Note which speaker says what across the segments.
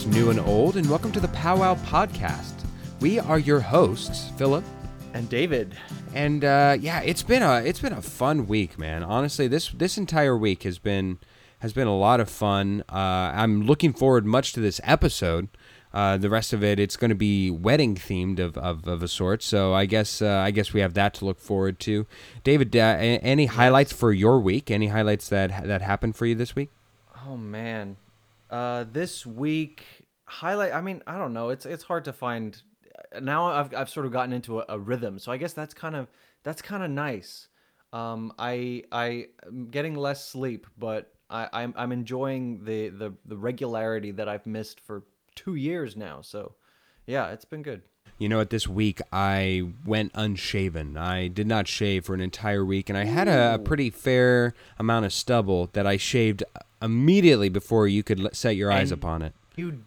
Speaker 1: Friends, new and old, and welcome to the Powwow Podcast. We are your hosts, Philip
Speaker 2: and David.
Speaker 1: And uh, yeah, it's been a it's been a fun week, man. Honestly, this this entire week has been has been a lot of fun. Uh, I'm looking forward much to this episode. Uh, the rest of it, it's going to be wedding themed of, of, of a sort. So I guess uh, I guess we have that to look forward to. David, uh, any highlights for your week? Any highlights that that happened for you this week?
Speaker 2: Oh man, uh, this week highlight. I mean, I don't know. It's it's hard to find. Now I've I've sort of gotten into a, a rhythm, so I guess that's kind of that's kind of nice. Um, I I am getting less sleep, but I I'm, I'm enjoying the, the the regularity that I've missed for two years now. So, yeah, it's been good.
Speaker 1: You know what? This week I went unshaven. I did not shave for an entire week, and I had a, a pretty fair amount of stubble that I shaved immediately before you could set your eyes
Speaker 2: And
Speaker 1: upon it.
Speaker 2: You,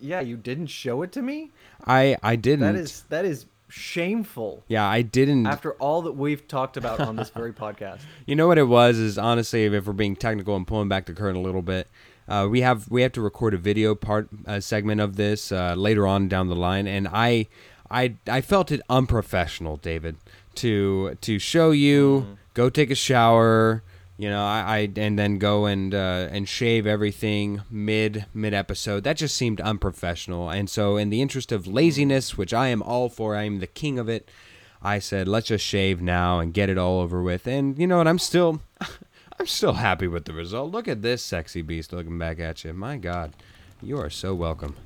Speaker 2: yeah, you didn't show it to me.
Speaker 1: I I didn't.
Speaker 2: That is that is shameful.
Speaker 1: yeah, I didn't.
Speaker 2: After all that we've talked about on this very podcast.
Speaker 1: You know what it was is honestly, if we're being technical and pulling back the curtain a little bit, uh, we have we have to record a video part uh, segment of this uh, later on down the line, and I I I felt it unprofessional, David, to to show you go take a shower. You know, I, I and then go and uh, and shave everything mid mid episode. That just seemed unprofessional. And so, in the interest of laziness, which I am all for, I am the king of it. I said, let's just shave now and get it all over with. And you know what? I'm still, I'm still happy with the result. Look at this sexy beast looking back at you. My God, you are so welcome.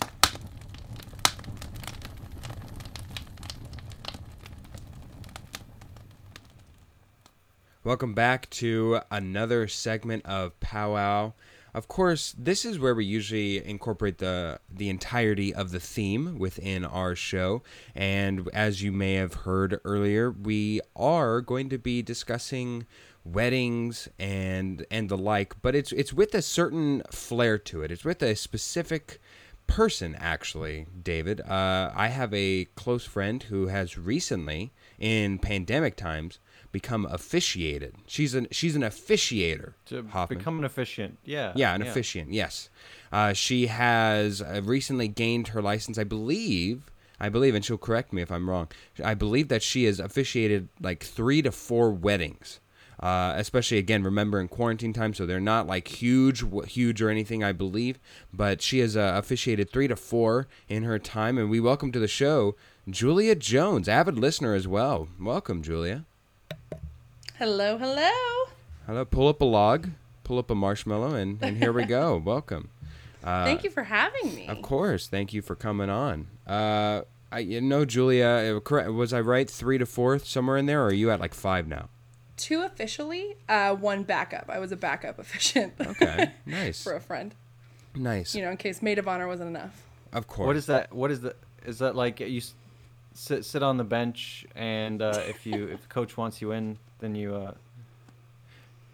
Speaker 1: Welcome back to another segment of Powwow. Of course, this is where we usually incorporate the the entirety of the theme within our show. And as you may have heard earlier, we are going to be discussing weddings and and the like, but it's it's with a certain flair to it. It's with a specific person actually david uh, i have a close friend who has recently in pandemic times become officiated. She's an she's an officiator
Speaker 2: To
Speaker 1: Hoffman.
Speaker 2: become an officiant. Yeah.
Speaker 1: yeah an officiant yes. Uh, she has uh, recently gained her license i believe i believe and she'll correct me if i'm wrong. I believe that she has officiated like three to four weddings. Uh, especially again remember in quarantine time so they're not like huge huge or anything i believe. But she has uh, officiated three to four in her time and we welcome to the show julia jones avid listener as well. Welcome julia
Speaker 3: Hello, hello.
Speaker 1: hello pull up a log pull up a marshmallow and, and here we go welcome uh,
Speaker 3: Thank you for having me.
Speaker 1: Of course. Thank you for coming on. Uh, I you know Julia. uh, Correct. Was I right? Three to four somewhere in there, or are you at like five now?
Speaker 3: Two officially, uh, one backup. I was a backup officiant.
Speaker 1: Okay. Nice.
Speaker 3: for a friend.
Speaker 1: nice.
Speaker 3: You know, in case maid of honor wasn't enough.
Speaker 1: of course.
Speaker 2: What is that? What is the? Is that like you s- sit sit on the bench and uh, if you if coach wants you in, then you uh,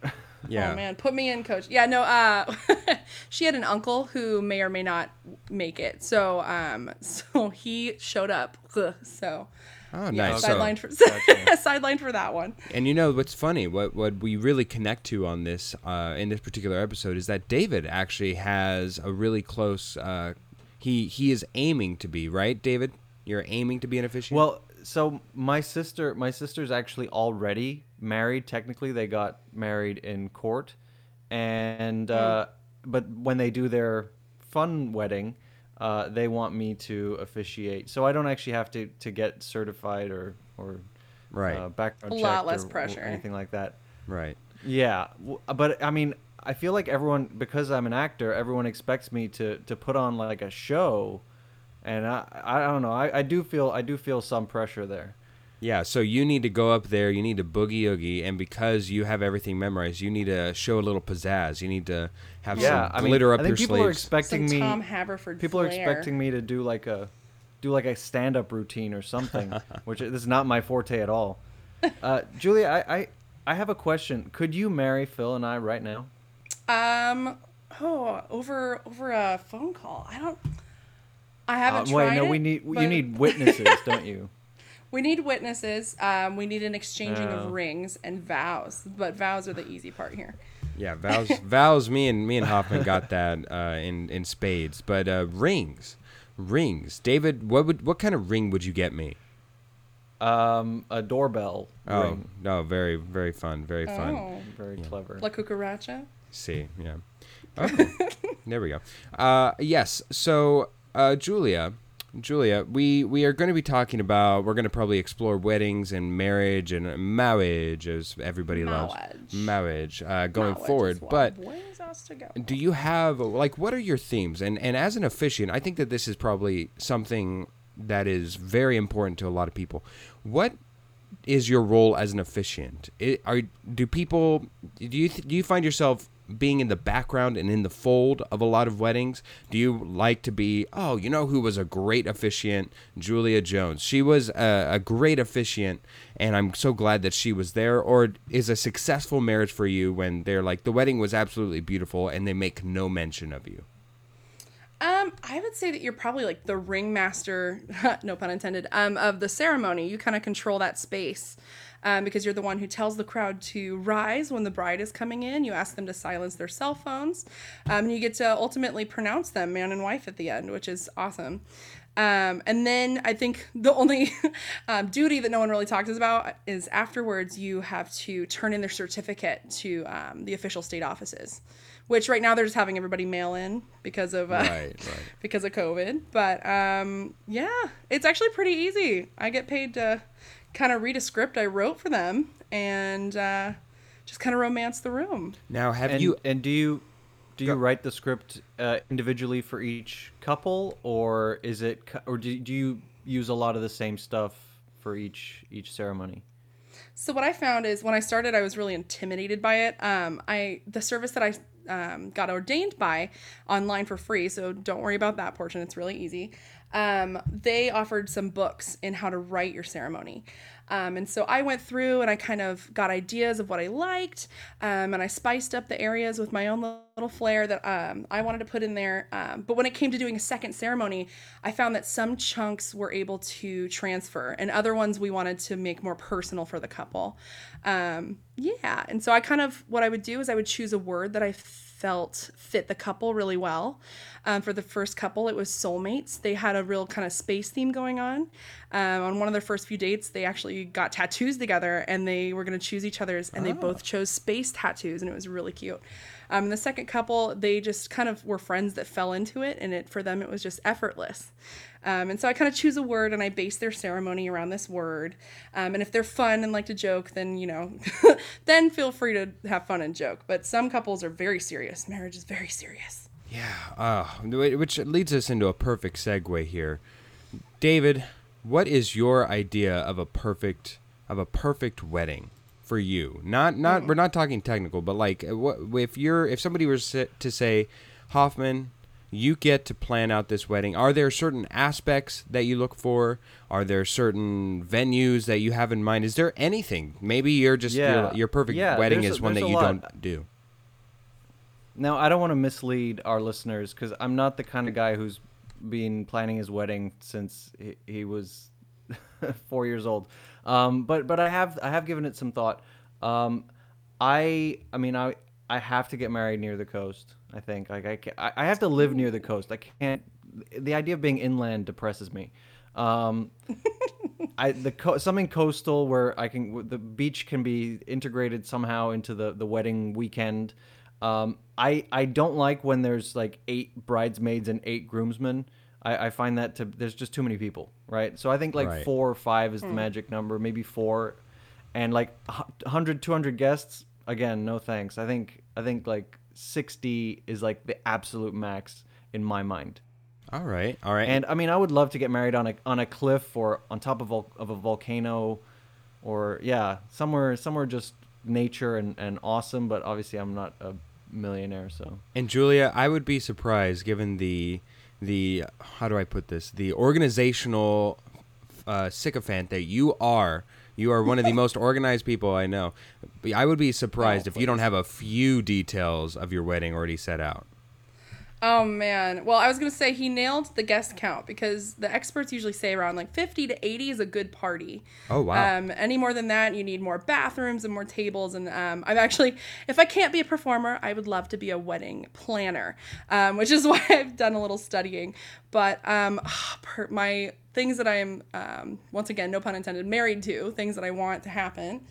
Speaker 1: Yeah.
Speaker 3: Oh man, put me in, coach. Yeah, no. Uh, she had an uncle who may or may not make it. So, um, so he showed up. Ugh, So,
Speaker 1: Oh,
Speaker 3: yeah,
Speaker 1: nice. So,
Speaker 3: sidelined for
Speaker 2: Gotcha.
Speaker 3: sidelined for that one.
Speaker 1: and you know what's funny? What what we really connect to on this uh, in this particular episode is that David actually has a really close. Uh, he he is aiming to be right, David. You're aiming to be an officiant.
Speaker 2: well, so my sister my sister's actually already married. Technically, they got married in court, and uh, but when they do their fun wedding. Uh, they want me to officiate, so I don't actually have to, to get certified or or
Speaker 1: right.
Speaker 2: uh, background
Speaker 3: A lot less
Speaker 2: or- or anything like that.
Speaker 1: right.
Speaker 2: Yeah, but I mean, I feel like everyone because I'm an actor, everyone expects me to to put on like a show, and I I don't know. I, I do feel I do feel some pressure there.
Speaker 1: Yeah, so you need to go up there, you need to boogie oogie, and because you have everything memorized, you need to show a little pizzazz. You need to have
Speaker 2: Yeah, I
Speaker 1: some
Speaker 2: mean,
Speaker 1: glitter up
Speaker 2: I think
Speaker 1: your
Speaker 2: people are expecting
Speaker 3: Some
Speaker 2: me.
Speaker 3: Tom Haverford.
Speaker 2: people are expecting me to do like a do like a stand up routine or something, which this is not my forte at all. Uh, Julia, I, I I have a question. Could you marry Phil and I right now?
Speaker 3: Um. Oh, over over a phone call. I don't. I haven't
Speaker 2: Uh,
Speaker 3: tried
Speaker 2: wait, no,
Speaker 3: it,
Speaker 2: we need you need witnesses, don't you?
Speaker 3: we need witnesses. Um, we need an exchanging
Speaker 2: Oh.
Speaker 3: of rings and vows, but vows are the easy part here.
Speaker 1: Yeah, vows. vows. Me and me and Hoffman got that uh, in in spades. But uh, rings, rings. David, what would what kind of ring would you get me?
Speaker 2: Um, a doorbell
Speaker 1: Oh
Speaker 2: ring.
Speaker 1: no, very very fun, very fun.
Speaker 3: Oh,
Speaker 2: Very clever.
Speaker 3: La cucaracha.
Speaker 1: See, yeah. Okay. there we go. Uh, yes. So, uh, Julia, Julia, we we are going to be talking about. We're going to probably explore weddings and marriage and marriage, as everybody loves
Speaker 3: Marriage.
Speaker 1: marriage uh, going
Speaker 3: Knowledge
Speaker 1: forward. But
Speaker 3: brings us together.
Speaker 1: do you have like what are your themes? And and as an officiant, I think that this is probably something that is very important to a lot of people. What is your role as an officiant? It, are do people do you do you find yourself being in the background and in the fold of a lot of weddings? Do you like to be? Oh, you know who was a great officiant? Julia Jones. She was a, a great officiant, and I'm so glad that she was there. Or is a successful marriage for you when they're like the wedding was absolutely beautiful and they make no mention of you?
Speaker 3: Um, I would say that you're probably like the ringmaster, no pun intended, um, of the ceremony. You kind of control that space. Um, because you're the one who tells the crowd to rise when the bride is coming in. You ask them to silence their cell phones. Um, and you get to ultimately pronounce them man and wife at the end, which is awesome. Um, and then I think the only um, duty that no one really talks about is afterwards you have to turn in their certificate to um, the official state offices, which right now they're just having everybody mail in because of uh,
Speaker 1: Right, right.
Speaker 3: because of COVID. But um, yeah, it's actually pretty easy. I get paid to kind of read a script I wrote for them and uh, just kind of romance the room.
Speaker 1: Now, have
Speaker 2: and,
Speaker 1: you?
Speaker 2: and do you do you
Speaker 1: Go.
Speaker 2: write the script uh, individually for each couple, or is it, or do, do you use a lot of the same stuff for each each ceremony?
Speaker 3: So what I found is when I started, I was really intimidated by it. Um, I the service that I um, got ordained by online for free, so don't worry about that portion. It's really easy. Um, they offered some books in how to write your ceremony. Um, and so I went through and I kind of got ideas of what I liked, um, and I spiced up the areas with my own little flair that um, I wanted to put in there. Um, but when it came to doing a second ceremony, I found that some chunks were able to transfer, and other ones we wanted to make more personal for the couple. Um, yeah, and so I kind of what I would do is I would choose a word that I felt fit the couple really well. Um, for the first couple, it was soulmates. They had a real kind of space theme going on. Um, on one of their first few dates, they actually got tattoos together and they were going to choose each other's, and they both chose space tattoos, and it was really cute. Um, the second couple, they just kind of were friends that fell into it, and it for them it was just effortless. Um, and so I kind of choose a word and I base their ceremony around this word. Um, and if they're fun and like to joke, then you know, then feel free to have fun and joke. But some couples are very serious. Marriage is very serious.
Speaker 1: Yeah, uh, which leads us into a perfect segue here. David, what is your idea of a perfect of a perfect wedding for you? Not not we're not talking technical, but like uh, what if you're if somebody was to say, Hoffman, you get to plan out this wedding. Are there certain aspects that you look for? Are there certain venues that you have in mind? Is there anything? Maybe you're just
Speaker 2: Yeah.
Speaker 1: your, your perfect
Speaker 2: Yeah,
Speaker 1: wedding
Speaker 2: there's a-
Speaker 1: is one that you
Speaker 2: lot.
Speaker 1: don't do.
Speaker 2: Now, I don't want to mislead our listeners because I'm not the kind of guy who's been planning his wedding since he, he was four years old. Um, but but I have I have given it some thought. Um, I I mean I I have to get married near the coast. I think like I can, I have to live near the coast. I can't. The idea of being inland depresses me. Um, I the co- something coastal where I can the beach can be integrated somehow into the the wedding weekend. Um, I I don't like when there's like eight bridesmaids and eight groomsmen. I, I find that to there's just too many people, right? So I think like
Speaker 1: Right.
Speaker 2: four or five is the hmm. magic number, maybe four, and like a hu- 100, 200 guests. Again, no thanks. I think I think like sixty is like the absolute max in my mind.
Speaker 1: All right, all right.
Speaker 2: And I mean, I would love to get married on a on a cliff or on top of vol- of a volcano, or yeah, somewhere somewhere just nature and, and awesome. But obviously, I'm not a millionaire, so
Speaker 1: And Julia, I would be surprised given the the how do I put this? The organizational uh, sycophant that you are. You are one of the most organized people I know. I would be surprised
Speaker 3: Oh,
Speaker 1: if you don't have a few details of your wedding already set out.
Speaker 3: Oh man. Well, I was gonna say he nailed the guest count because the experts usually say around like 50 to 80 is a good party.
Speaker 1: Oh, wow.
Speaker 3: Um, any more than that, you need more bathrooms and more tables. And um, I'm actually, if I can't be a performer, I would love to be a wedding planner, um, which is why I've done a little studying. But um, my things that I am, um, once again, no pun intended, married to, things that I want to happen.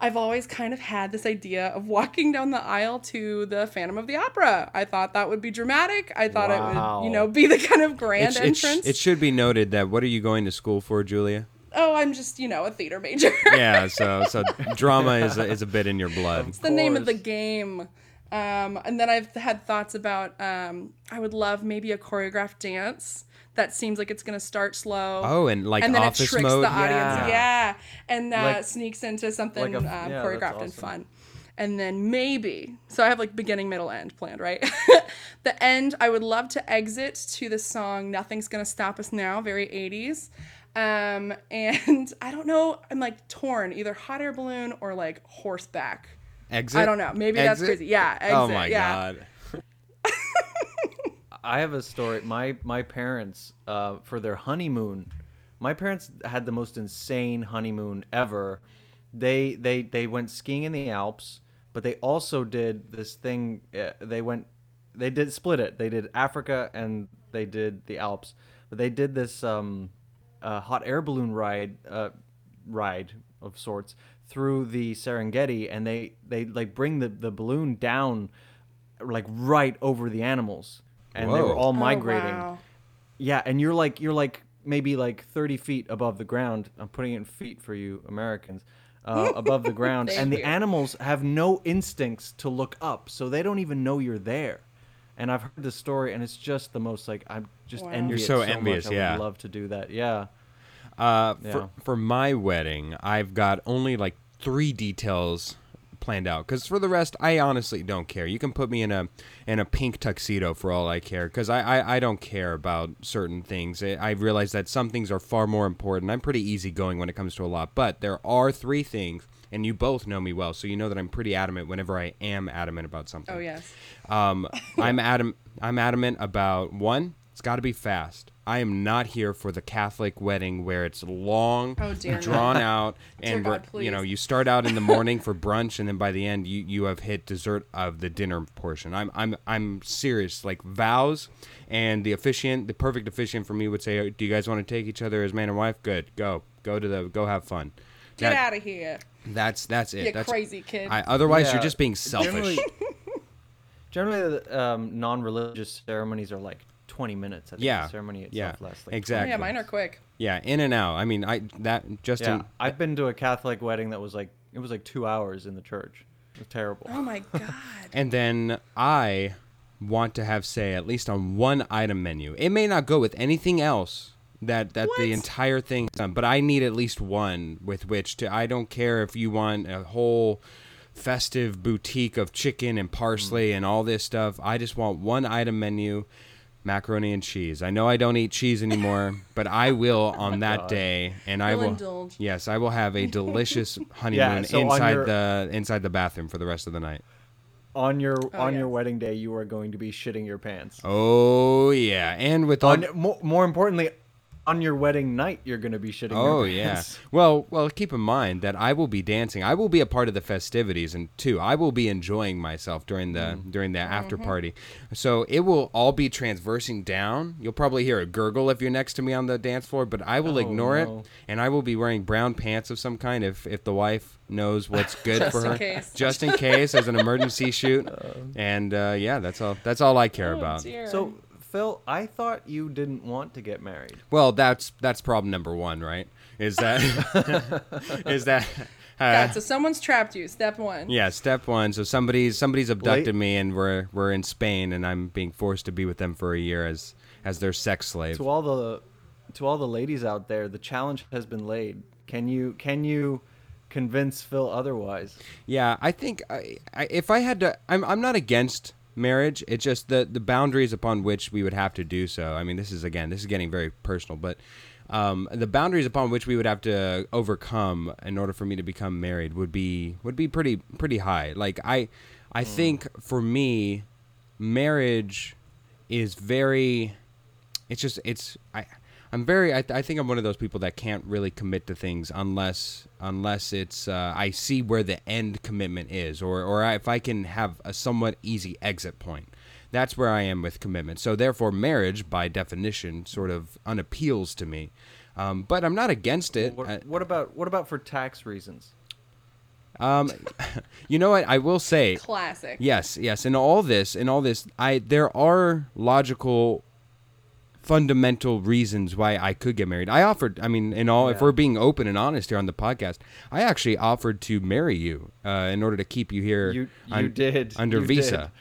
Speaker 3: I've always kind of had this idea of walking down the aisle to the Phantom of the Opera. I thought that would be dramatic. I thought it would, you know, be the kind of grand
Speaker 1: It, sh- it,
Speaker 3: entrance.
Speaker 1: it should be noted that what are you going to school for, Julia?
Speaker 3: oh, I'm just, you know, a theater major.
Speaker 1: Yeah, so so drama is a, is a bit in your blood.
Speaker 3: it's the name of the game. Um, and then I've had thoughts about um, I would love maybe a choreographed dance that seems like it's gonna start slow.
Speaker 1: Oh, and like
Speaker 3: and then
Speaker 1: office
Speaker 3: it tricks
Speaker 1: mode.
Speaker 3: the audience,
Speaker 2: Yeah.
Speaker 3: yeah, and uh,
Speaker 2: Like-
Speaker 3: sneaks into something
Speaker 2: like a-
Speaker 3: um,
Speaker 2: yeah, that's
Speaker 3: choreographed and fun. And then maybe, so I have like beginning, middle, end planned, right? the end, I would love to exit to the song "Nothing's Gonna Stop Us Now," very '80s. Um, and I don't know, I'm like torn, either hot air balloon or like horseback.
Speaker 1: Exit.
Speaker 3: I don't know. Maybe that's crazy. Yeah. Exit,
Speaker 1: oh my
Speaker 3: yeah.
Speaker 1: god.
Speaker 2: I have a story. My my parents, uh, for their honeymoon, my parents had the most insane honeymoon ever. They they they went skiing in the Alps, but they also did this thing. Uh, they went, they did split it. They did Africa and they did the Alps, but they did this um, uh, hot air balloon ride uh, ride of sorts through the Serengeti, and they they like bring the the balloon down like right over the animals and they were
Speaker 1: Whoa.
Speaker 2: all
Speaker 3: Oh,
Speaker 2: migrating
Speaker 3: wow.
Speaker 2: yeah and you're like you're like maybe like 30 feet above the ground i'm putting it in feet for you americans uh, above the ground and the
Speaker 3: you.
Speaker 2: animals have no instincts to look up so they don't even know you're there and i've heard this story and it's just the most like i'm just
Speaker 3: Wow.
Speaker 2: envious
Speaker 1: You're so
Speaker 2: much.
Speaker 1: envious,
Speaker 2: I would
Speaker 1: yeah.
Speaker 2: love to do that yeah
Speaker 1: Uh,
Speaker 2: Yeah.
Speaker 1: for for my wedding, I've got only like three details planned out. Because for the rest, I honestly don't care. You can put me in a in a pink tuxedo for all I care. Because I, I I don't care about certain things. I, I realize that some things are far more important. I'm pretty easygoing when it comes to a lot. But there are three things, and you both know me well, so you know that I'm pretty adamant whenever I am adamant about something.
Speaker 3: Oh yes.
Speaker 1: Um, I'm adam I'm adamant about one. It's got to be fast. I am not here for the Catholic wedding where it's long,
Speaker 3: Oh, dear, no.
Speaker 1: drawn out,
Speaker 3: Dear
Speaker 1: and
Speaker 3: God,
Speaker 1: you know you start out in the morning for brunch, and then by the end you, you have hit dessert of the dinner portion. I'm I'm I'm serious. Like vows, and the officiant, the perfect officiant for me would say, "Do you guys want to take each other as man and wife? Good, go go to the go have fun."
Speaker 3: Get
Speaker 1: That-
Speaker 3: out of here,
Speaker 1: That's that's it.
Speaker 3: you
Speaker 1: that's,
Speaker 3: crazy kid.
Speaker 1: I, otherwise,
Speaker 2: Yeah,
Speaker 1: you're just being selfish.
Speaker 2: generally, generally um, non-religious ceremonies are like 20 minutes i think
Speaker 1: Yeah,
Speaker 2: the ceremony itself
Speaker 1: yeah,
Speaker 2: lasts like
Speaker 1: exactly.
Speaker 3: Oh, yeah, mine are quick.
Speaker 1: Yeah, in and out. I mean, I that Justin.
Speaker 2: Yeah, I've been to a Catholic wedding that was like it was like two hours in the church. It was terrible.
Speaker 3: Oh my god.
Speaker 1: And then I want to have say at least on one item menu. It may not go with anything else that that the entire thing done, but I need at least one with which to. I don't care if you want a whole festive boutique of chicken and parsley mm. and all this stuff. I just want one item menu. Macaroni and cheese. I know I don't eat cheese anymore, but I will on that
Speaker 2: God.
Speaker 1: day, and I
Speaker 3: You'll
Speaker 1: will.
Speaker 3: indulge.
Speaker 1: Yes, I will have a delicious honeymoon
Speaker 2: so
Speaker 1: inside
Speaker 2: your-
Speaker 1: the inside the bathroom for the rest of the night.
Speaker 2: on your oh, on your wedding day, you are going to be shitting your pants.
Speaker 1: Oh yeah, and with all
Speaker 2: On more, more importantly, on your wedding night, you're going to be shitting.
Speaker 1: oh
Speaker 2: your
Speaker 1: yeah. Well, well, keep in mind that I will be dancing. I will be a part of the festivities, and too, I will be enjoying myself during the
Speaker 2: Mm.
Speaker 1: during the after
Speaker 3: Mm-hmm.
Speaker 1: party. So it will all be transversing down. You'll probably hear a gurgle if you're next to me on the dance floor, but I will
Speaker 2: Oh,
Speaker 1: ignore
Speaker 2: no.
Speaker 1: it, and I will be wearing brown pants of some kind if if the wife knows what's good for her,
Speaker 3: case.
Speaker 1: just in case as an emergency shoot. And uh, yeah, that's all. That's all I care
Speaker 3: Oh,
Speaker 1: about.
Speaker 3: dear.
Speaker 2: So Phil, I thought you didn't want to get married.
Speaker 1: Well, that's that's problem number one, right? Is that is that uh,
Speaker 3: God, so someone's trapped you. Step one.
Speaker 1: yeah? Step one. So somebody's somebody's abducted
Speaker 2: Late-
Speaker 1: me, and we're we're in Spain, and I'm being forced to be with them for a year as as their sex slave.
Speaker 2: To all the to all the ladies out there, the challenge has been laid. Can you can you convince Phil otherwise?
Speaker 1: Yeah, I think I, I, if I had to, I'm I'm not against marriage. It's just the the boundaries upon which we would have to do so. I mean, this is again, this is getting very personal, but um, the boundaries upon which we would have to overcome in order for me to become married would be would be pretty pretty high. Like I, I think for me, marriage is very. It's just it's I. I'm very. I, I think I'm one of those people that can't really commit to things unless unless it's uh, I see where the end commitment is, or or if I can have a somewhat easy exit point. That's where I am with commitment. So therefore, marriage, by definition, sort of unappeals to me. Um, but I'm not against it.
Speaker 2: What, what about what about for tax reasons?
Speaker 1: um, you know what? I will say,
Speaker 3: Classic.
Speaker 1: Yes, yes. In all this, in all this, I there are logical, fundamental reasons why I could get married. I offered. I mean, in all, if we're being open and honest here on the podcast, I actually offered to marry you uh, in order to keep you here.
Speaker 2: You you
Speaker 1: un-
Speaker 2: did
Speaker 1: under
Speaker 2: you
Speaker 1: visa.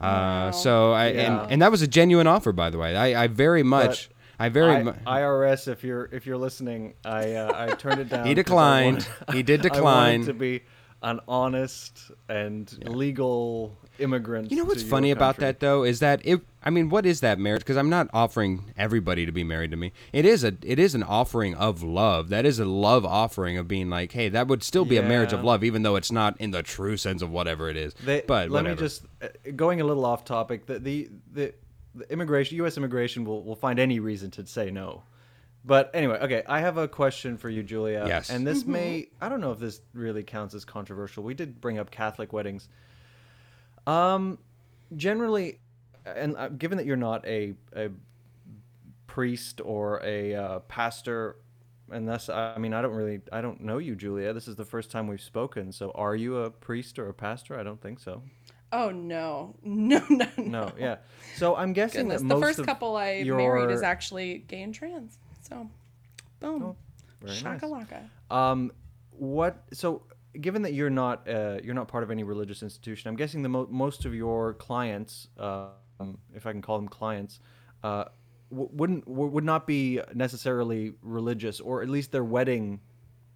Speaker 1: Uh,
Speaker 3: Wow.
Speaker 1: so I
Speaker 2: Yeah.
Speaker 1: and and that was a genuine offer, by the way. I, I very much. I very
Speaker 2: I,
Speaker 1: much.
Speaker 2: IRS, if you're if you're listening, I uh, I turned it down.
Speaker 1: he declined.
Speaker 2: wanted-
Speaker 1: He did
Speaker 2: I wanted
Speaker 1: decline.
Speaker 2: to be an honest and legal immigrant.
Speaker 1: You know what's
Speaker 2: to
Speaker 1: funny about that though is that it. I mean, what is that marriage? Because I'm not offering everybody to be married to me. It is a. It is an offering of love. That is a love offering of being like, hey, that would still be a marriage of love, even though it's not in the true sense of whatever it is.
Speaker 2: They,
Speaker 1: but
Speaker 2: let
Speaker 1: whatever.
Speaker 2: me just uh, going a little off topic. The the the, the immigration, U.S. immigration will will find any reason to say no. But anyway, okay, I have a question for you, Julia.
Speaker 1: Yes.
Speaker 2: And this may I don't know if this really counts as controversial. We did bring up Catholic weddings. Um, generally, and uh, given that you're not a a priest or a uh, pastor. And that's, I mean, I don't really, I don't know you, Julia. This is the first time we've spoken. So, are you a priest or a pastor? I don't think so.
Speaker 3: Oh no, no, no, no.
Speaker 2: No, yeah. So I'm guessing
Speaker 3: Goodness,
Speaker 2: that
Speaker 3: the first couple I
Speaker 2: your...
Speaker 3: married is actually gay and trans. So, boom,
Speaker 2: Oh, very nice.
Speaker 3: shakalaka.
Speaker 2: Um, what? So, given that you're not uh, you're not part of any religious institution, I'm guessing the mo- most of your clients, um, if I can call them clients, uh, w- wouldn't w- would not be necessarily religious, or at least their wedding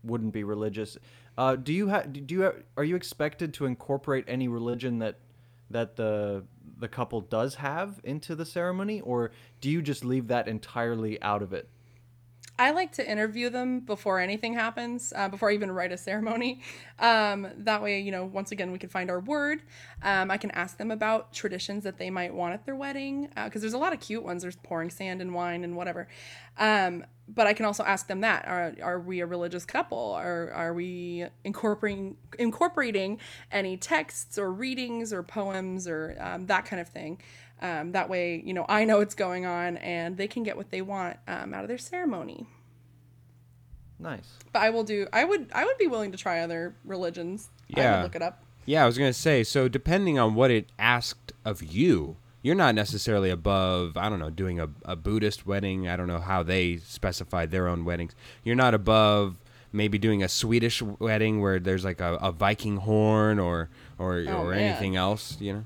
Speaker 2: wouldn't be religious. Uh, do you have? Do you ha- are you expected to incorporate any religion that that the the couple does have into the ceremony, or do you just leave that entirely out of it?
Speaker 3: I like to interview them before anything happens, uh, before I even write a ceremony. Um, that way, you know, once again, we can find our word. Um, I can ask them about traditions that they might want at their wedding, because there's a lot of cute ones. There's pouring sand and wine and whatever. Um, but I can also ask them that: Are are we a religious couple? Are are we incorporating incorporating any texts or readings or poems or um, that kind of thing? Um, that way, you know, I know what's going on, and they can get what they want um, out of their ceremony.
Speaker 2: Nice.
Speaker 3: But I will do. I would. I would be willing to try other religions. I
Speaker 1: Yeah.
Speaker 3: would look it up.
Speaker 1: Yeah, I was gonna say. So depending on what it asked of you, you're not necessarily above. I don't know, doing a, a Buddhist wedding. I don't know how they specify their own weddings. You're not above maybe doing a Swedish wedding where there's like a, a Viking horn or or
Speaker 3: Oh,
Speaker 1: or
Speaker 3: man.
Speaker 1: anything else. You know.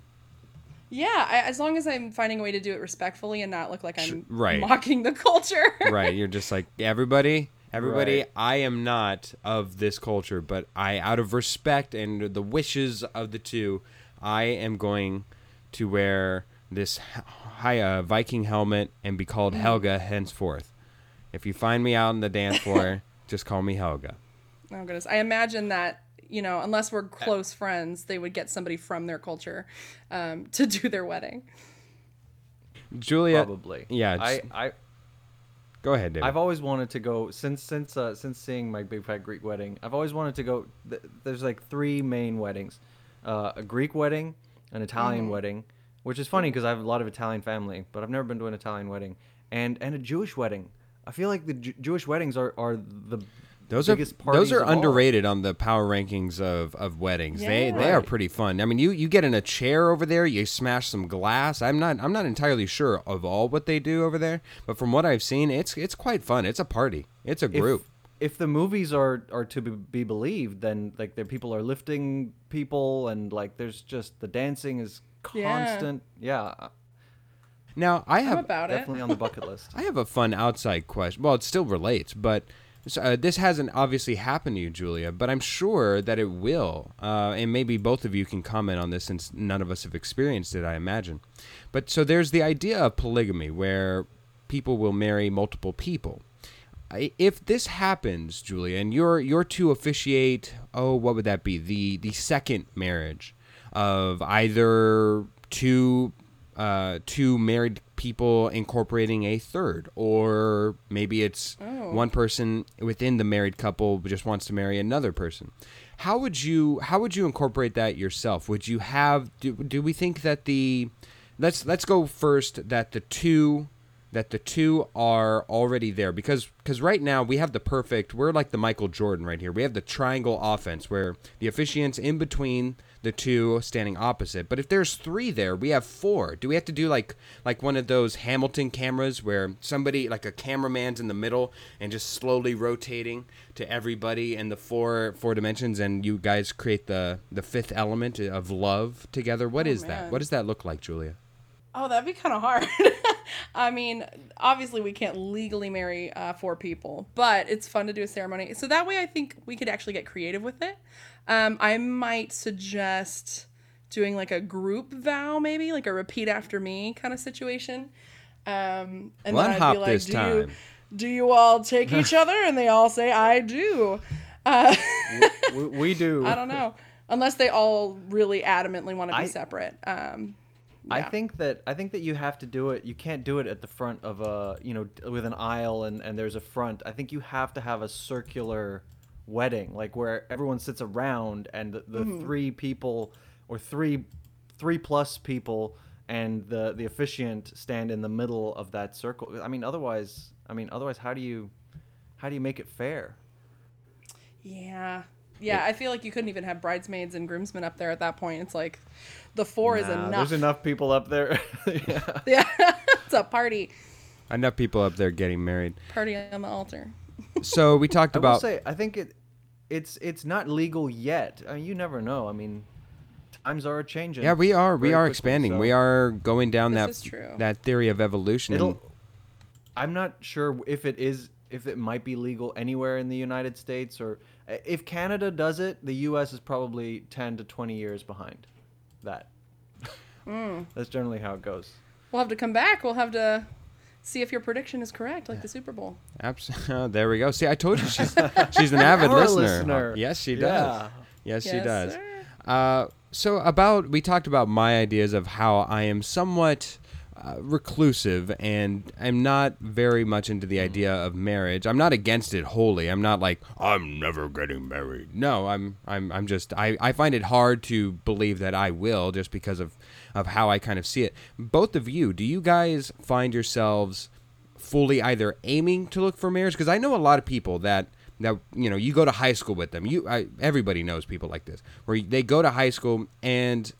Speaker 3: Yeah, I, as long as I'm finding a way to do it respectfully and not look like I'm
Speaker 1: right.
Speaker 3: mocking the culture.
Speaker 1: right. You're just like everybody. Everybody,
Speaker 2: Right.
Speaker 1: I am not of this culture, but I, out of respect and the wishes of the two, I am going to wear this h- high uh, Viking helmet and be called Helga henceforth. If you find me out on the dance floor, just call me Helga.
Speaker 3: Oh goodness, I imagine that you know, unless we're close friends, they would get somebody from their culture um, to do their wedding.
Speaker 1: Julia,
Speaker 2: Probably.
Speaker 1: yeah,
Speaker 2: I,
Speaker 1: just-
Speaker 2: I
Speaker 1: go ahead, David.
Speaker 2: I've always wanted to go since since uh, since seeing my big fat Greek wedding. I've always wanted to go. Th- there's like three main weddings: uh, a Greek wedding, an Italian
Speaker 3: Mm-hmm.
Speaker 2: wedding, which is funny because I have a lot of Italian family, but I've never been to an Italian wedding, and and a Jewish wedding. I feel like the Ju- Jewish weddings are are the
Speaker 1: Those are
Speaker 2: parties
Speaker 1: those are
Speaker 2: of all.
Speaker 1: underrated on the power rankings of, of weddings. They
Speaker 3: Yeah.
Speaker 1: they are pretty fun. I mean, you, you get in a chair over there, you smash some glass. I'm not I'm not entirely sure of all what they do over there, but from what I've seen, it's it's quite fun. It's a party. It's a group.
Speaker 2: If, the movies are are to be, be believed, then like the people are lifting people, and like there's just the dancing is constant. Yeah,
Speaker 1: now I have
Speaker 3: about it.
Speaker 2: definitely on the bucket list.
Speaker 1: I have a fun outside question. Well, it still relates, but so, uh, this hasn't obviously happened to you, Julia. But I'm sure that it will, uh, and maybe both of you can comment on this since none of us have experienced it. I imagine. But so there's the idea of polygamy, where people will marry multiple people. If this happens, Julia, and you're you're to officiate, oh, what would that be? The the second marriage of either two uh, two married people incorporating a third, or maybe it's
Speaker 3: Oh.
Speaker 1: one person within the married couple just wants to marry another person. How would you how would you incorporate that yourself? Would you have do, do we think that the let's let's go first that the two that the two are already there because because right now we have the perfect we're like the Michael Jordan right here. We have the triangle offense where the officiants in between the two standing opposite. But if there's three there, we have four. Do we have to do like like one of those Hamilton cameras where somebody like a cameraman's in the middle and just slowly rotating to everybody in the four four dimensions and you guys create the the fifth element of love together? What
Speaker 3: Oh,
Speaker 1: is that? What does that look like, Julia?
Speaker 3: Oh, that'd be kind of hard. I mean, obviously we can't legally marry uh, four people, but it's fun to do a ceremony. So that way, I think we could actually get creative with it. Um, I might suggest doing like a group vow, maybe like a repeat after me kind of situation. Um, and
Speaker 1: One
Speaker 3: then I'd
Speaker 1: hop
Speaker 3: be like,
Speaker 1: this
Speaker 3: do
Speaker 1: time."
Speaker 3: you do you all take each other? And they all say, I do. Uh,
Speaker 2: we, we do.
Speaker 3: I don't know. Unless they all really adamantly want to be
Speaker 2: I-
Speaker 3: separate. Um,
Speaker 2: I think that I think that you have to do it. You can't do it at the front of a you know with an aisle and and there's a front. I think you have to have a circular wedding, like where everyone sits around and the, the
Speaker 3: Mm-hmm.
Speaker 2: three people or three three plus people and the the officiant stand in the middle of that circle. I mean, otherwise, I mean, otherwise, how do you how do you make it fair?
Speaker 3: Yeah. Yeah, I feel like you couldn't even have bridesmaids and groomsmen up there at that point. It's like the four is enough.
Speaker 2: There's enough people up there. yeah.
Speaker 3: Yeah, it's a party.
Speaker 1: Enough people up there getting married.
Speaker 3: Party on the altar.
Speaker 1: So we talked
Speaker 2: I will
Speaker 1: about
Speaker 2: say, I think it, it's it's not legal yet. I mean, you never know. I mean, times are changing.
Speaker 1: Yeah, we are we are
Speaker 2: quickly,
Speaker 1: expanding.
Speaker 2: so
Speaker 1: We are going down
Speaker 3: This
Speaker 1: that
Speaker 3: is true.
Speaker 1: that theory of evolution. and-
Speaker 2: It'll. I'm not sure if it is if it might be legal anywhere in the United States or if Canada does it, the U.S. is probably 10 to 20 years behind that.
Speaker 3: Hmm.
Speaker 2: That's generally how it goes.
Speaker 3: We'll have to come back. We'll have to see if your prediction is correct, like the Super Bowl.
Speaker 1: Absolutely. there we go. See, I told you she's she's an avid
Speaker 2: Our
Speaker 1: listener.
Speaker 2: listener.
Speaker 1: Yes, she does.
Speaker 2: Yeah.
Speaker 1: Yes, she
Speaker 3: Yes,
Speaker 1: does.
Speaker 3: sir.
Speaker 1: Uh, so about we talked about my ideas of how I am somewhat uh, reclusive and I'm not very much into the idea of marriage. I'm not against it wholly. I'm not like I'm never getting married. No, I'm I'm I'm just I, I find it hard to believe that I will just because of of how I kind of see it. Both of you, do you guys find yourselves fully either aiming to look for marriage because I know a lot of people that that you know you go to high school with them. You I, everybody knows people like this where they go to high school and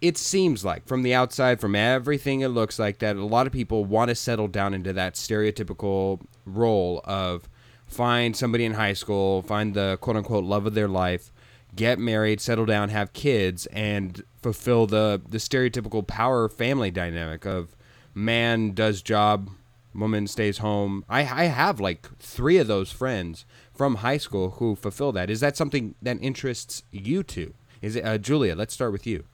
Speaker 1: it seems like from the outside from everything it looks like that a lot of people want to settle down into that stereotypical role of find somebody in high school, find the quote unquote love of their life, get married, settle down, have kids and fulfill the the stereotypical power family dynamic of man does job, woman stays home. I I have like 3 of those friends from high school who fulfill that. Is that something that interests you too? Is it uh, Julia, let's start with you.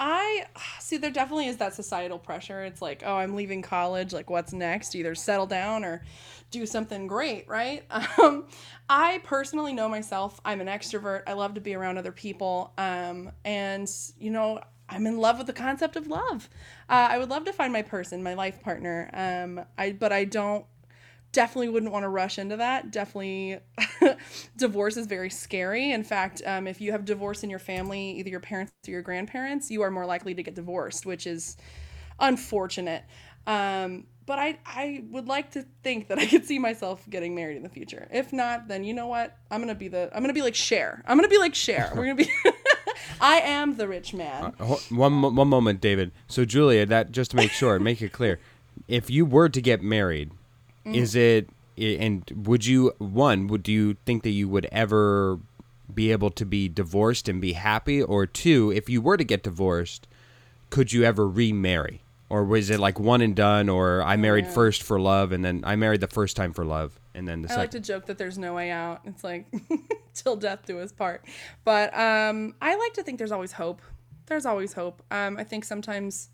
Speaker 3: I see there definitely is that societal pressure. It's like, oh, I'm leaving college. Like, what's next? Either settle down or do something great, right? Um, I personally know myself. I'm an extrovert. I love to be around other people. Um, and, you know, I'm in love with the concept of love. Uh, I would love to find my person, my life partner. Um, I, but I don't definitely wouldn't want to rush into that. Definitely, divorce is very scary. In fact, um, if you have divorce in your family, either your parents or your grandparents, you are more likely to get divorced, which is unfortunate. Um, but I, I would like to think that I could see myself getting married in the future. If not, then you know what? I'm gonna be the I'm gonna be like Cher. I'm gonna be like Cher. We're gonna be. I am the rich man.
Speaker 1: Ho- One one moment, David. So Julia, that just to make sure, make it clear, if you were to get married, is it and would you one would you think that you would ever be able to be divorced and be happy, or two, if you were to get divorced, could you ever remarry, or was it like one and done, or I married
Speaker 3: Yeah.
Speaker 1: first for love and then I married the first time for love and then the
Speaker 3: I like to joke that there's no way out. It's like till death do us part. But um, I like to think there's always hope. There's always hope. Um, I think sometimes,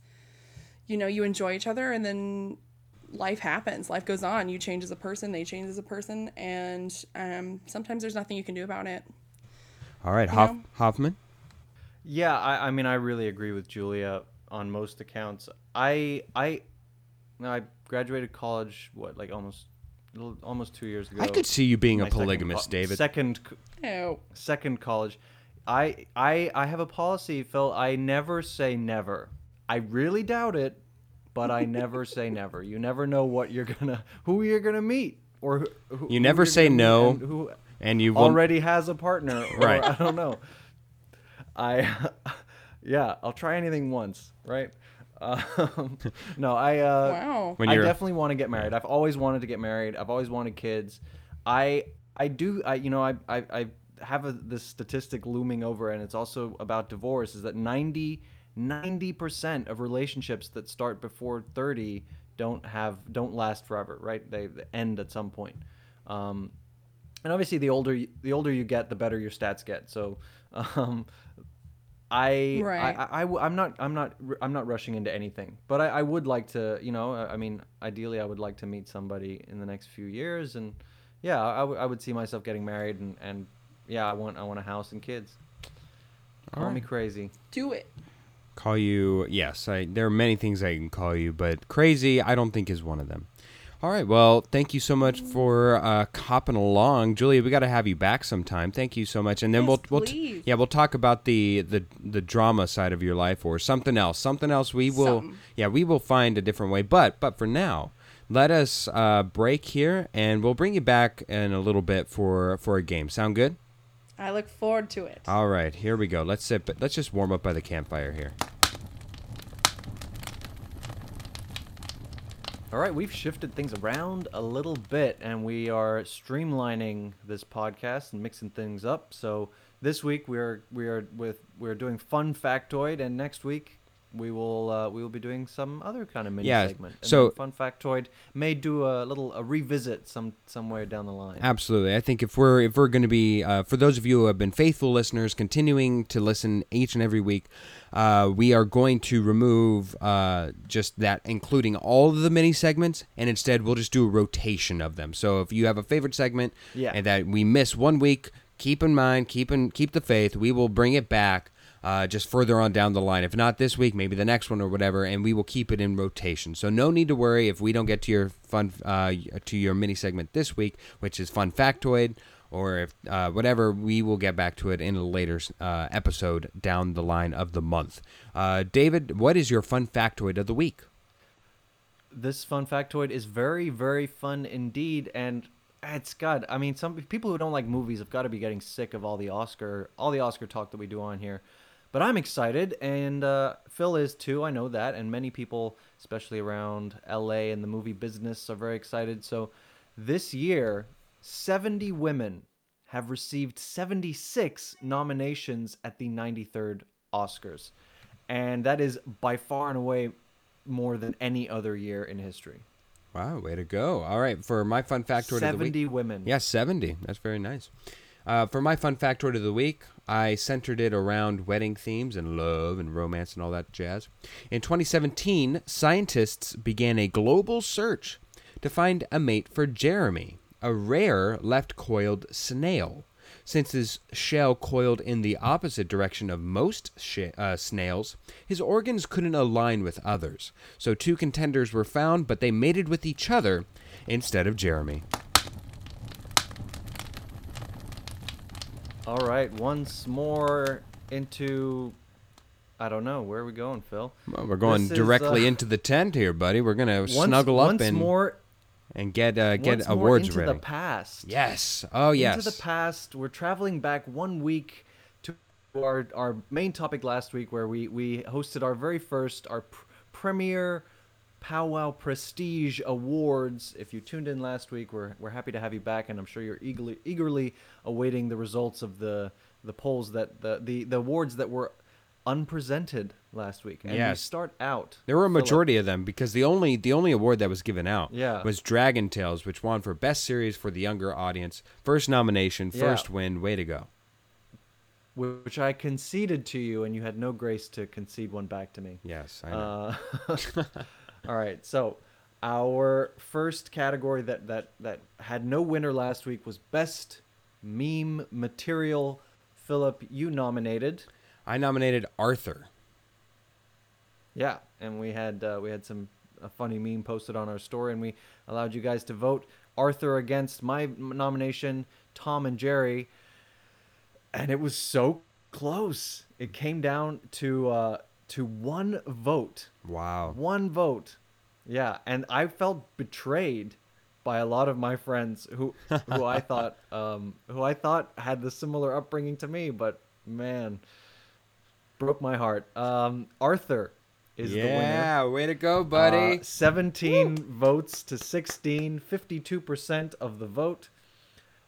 Speaker 3: you know, you enjoy each other and then life happens. Life goes on. You change as a person, they change as a person, and um, sometimes there's nothing you can do about it.
Speaker 1: All right, Hoff- Hoffman.
Speaker 2: Yeah, I, I mean, I really agree with Julia. on most accounts. I I I graduated college what like almost almost two years ago.
Speaker 1: I could see you being a
Speaker 2: My second
Speaker 1: polygamist, David.
Speaker 2: Second c-
Speaker 3: Ew.
Speaker 2: second college. I I I have a policy, Phil. I never say never. I really doubt it, but I never say never. You never know what you're gonna who you're gonna meet or who, who
Speaker 1: You never
Speaker 2: you're
Speaker 1: say no,
Speaker 2: and who
Speaker 1: and you will
Speaker 2: already has a partner. Or,
Speaker 1: Right.
Speaker 2: I don't know. I yeah, I'll try anything once, right? Um, no, I uh,
Speaker 3: Wow.
Speaker 1: When
Speaker 2: I
Speaker 1: you're-
Speaker 2: definitely want to get married. I've always wanted to get married. I've always wanted kids. I I do. I you know I I, I have a, this statistic looming over, and it's also about divorce. Is that 90 percent of relationships that start before thirty don't have don't last forever, right? They end at some point. Um, and obviously, the older you, the older you get, the better your stats get. So. Um, I,
Speaker 3: Right.
Speaker 2: I, I, am not, I'm not, I'm not rushing into anything, but I, I would like to, you know, I I mean, ideally, I would like to meet somebody in the next few years, and yeah, I, w- I would see myself getting married, and, and yeah, I want, I want a house and kids. Call me crazy.
Speaker 3: Do it.
Speaker 1: Call you. Yes, I. There are many things I can call you, but crazy, I don't think is one of them. All right. Well, thank you so much for uh, copping along, Julia. We got to have you back sometime. Thank you so much, and then
Speaker 3: Yes,
Speaker 1: we'll we'll t- yeah we'll talk about the, the the drama side of your life or something else. Something else. We will yeah we will find a different way. But but for now, let us uh, break here, and we'll bring you back in a little bit for for a game. Sound good?
Speaker 3: I look forward to it.
Speaker 1: All right, here we go. Let's sit. But let's just warm up by the campfire here.
Speaker 2: All right, we've shifted things around a little bit, and we are streamlining this podcast and mixing things up. So this week we're we are with we're doing fun factoid, and next week we will uh, we will be doing some other kind of mini
Speaker 1: Yeah,
Speaker 2: segment. And
Speaker 1: so-
Speaker 2: fun factoid may do a little a revisit some somewhere down the line.
Speaker 1: Absolutely. I think if we're if we're going to be uh, for those of you who have been faithful listeners, continuing to listen each and every week, uh, we are going to remove uh, just that, including all of the mini segments, and instead we'll just do a rotation of them. So if you have a favorite segment
Speaker 2: Yeah.
Speaker 1: and that we miss one week, keep in mind, keep in keep the faith. We will bring it back. Uh, just further on down the line. If not this week, maybe the next one or whatever, and we will keep it in rotation. So no need to worry if we don't get to your fun uh, to your mini segment this week, which is fun factoid, or if uh, whatever, we will get back to it in a later uh, episode down the line of the month. Uh, David, what is your fun factoid of the week?
Speaker 2: this fun factoid is very very fun indeed and it's got i mean some people who don't like movies have got to be getting sick of all the oscar all the oscar talk that we do on here but i'm excited and uh, phil is too i know that and many people especially around la and the movie business are very excited so this year 70 women have received 76 nominations at the 93rd oscars and that is by far and away more than any other year in history.
Speaker 1: Wow, way to go! All right, for my fun factoid of the week.
Speaker 2: 70 women.
Speaker 1: Yeah, 70. That's very nice. Uh, for my fun factoid of the week, I centered it around wedding themes and love and romance and all that jazz. In 2017, scientists began a global search to find a mate for Jeremy, a rare left coiled snail. Since his shell coiled in the opposite direction of most sh- uh, snails, his organs couldn't align with others. So two contenders were found, but they mated with each other instead of Jeremy.
Speaker 2: All right, once more into I don't know, where are we going, Phil?
Speaker 1: Well, we're going
Speaker 2: This is,
Speaker 1: directly
Speaker 2: uh,
Speaker 1: into the tent here, buddy. We're gonna
Speaker 2: Once,
Speaker 1: snuggle up
Speaker 2: once
Speaker 1: and
Speaker 2: more
Speaker 1: and get uh, get
Speaker 2: once more
Speaker 1: awards
Speaker 2: into
Speaker 1: ready.
Speaker 2: the past.
Speaker 1: yes. Oh yes.
Speaker 2: Into the past. We're traveling back one week to our our main topic last week where we we hosted our very first our pr- premier Powwow Prestige Awards. If you tuned in last week, we're we're happy to have you back, and I'm sure you're eagerly eagerly awaiting the results of the the polls that the the, the awards that were unpresented last week. And we start out.
Speaker 1: There were a majority of them because the only the only award that was given out
Speaker 2: Yeah.
Speaker 1: was Dragon Tales, which won for best series for the younger audience. First nomination,
Speaker 2: Yeah.
Speaker 1: first win. Way to go.
Speaker 2: which I conceded to you, and you had no grace to concede one back to me.
Speaker 1: Yes, I know.
Speaker 2: Uh, all right, so our first category that that that had no winner last week was best meme material. Philip, you nominated.
Speaker 1: I nominated Arthur.
Speaker 2: Yeah, and we had uh, we had some a funny meme posted on our story, and we allowed you guys to vote. Arthur against my nomination, Tom and Jerry, and it was so close. It came down to uh, to one vote.
Speaker 1: Wow.
Speaker 2: One vote. Yeah, and I felt betrayed by a lot of my friends who who I thought um, who I thought had the similar upbringing to me, but man, broke my heart. Um, Arthur is the winner.
Speaker 1: yeah, way to go, buddy.
Speaker 2: Uh, 17 votes to 16, 52% of the vote.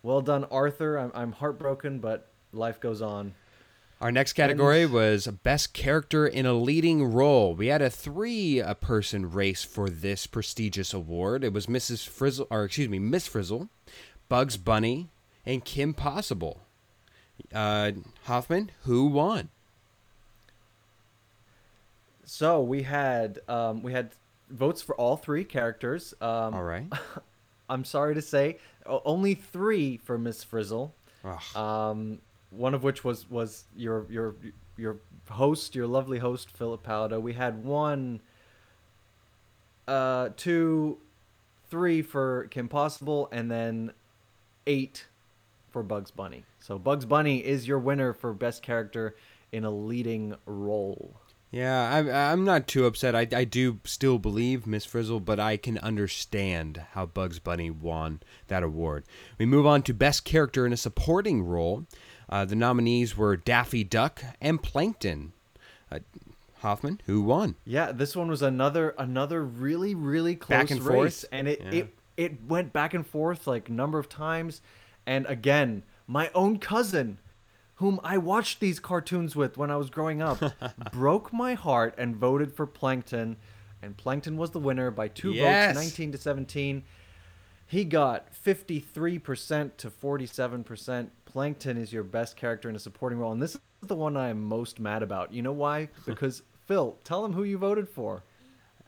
Speaker 2: Well done, Arthur. I'm, I'm heartbroken, but life goes on.
Speaker 1: Our next category was best character in a leading role. We had a three-person race for this prestigious award. It was Mrs. Frizzle, or excuse me, Miss Frizzle, Bugs Bunny, and Kim Possible. Uh, Hoffman, who won?
Speaker 2: So we had um, we had votes for all three characters. Um,
Speaker 1: All right.
Speaker 2: I'm sorry to say, only three for Miss Frizzle. Um, one of which was was your your your host, your lovely host Philip Palado. We had one, uh, two, three for Kim Possible, and then eight for Bugs Bunny. So Bugs Bunny is your winner for best character in a leading role.
Speaker 1: Yeah, I'm, I'm not too upset. I, I do still believe Miss Frizzle, but I can understand how Bugs Bunny won that award. We move on to Best Character in a Supporting Role. Uh, the nominees were Daffy Duck and Plankton. Uh, Hoffman, who won?
Speaker 2: Yeah, this one was another another really really close
Speaker 1: Back and
Speaker 2: race,
Speaker 1: forth?
Speaker 2: and it
Speaker 1: Yeah.
Speaker 2: it it went back and forth like a number of times, and again, my own cousin, whom I watched these cartoons with when I was growing up, broke my heart and voted for Plankton, and Plankton was the winner by two
Speaker 1: Yes.
Speaker 2: votes, nineteen to seventeen. He got 53% to 47%. Plankton is your best character in a supporting role. And this is the one I am most mad about. You know why? Because, Phil, tell him who you voted for.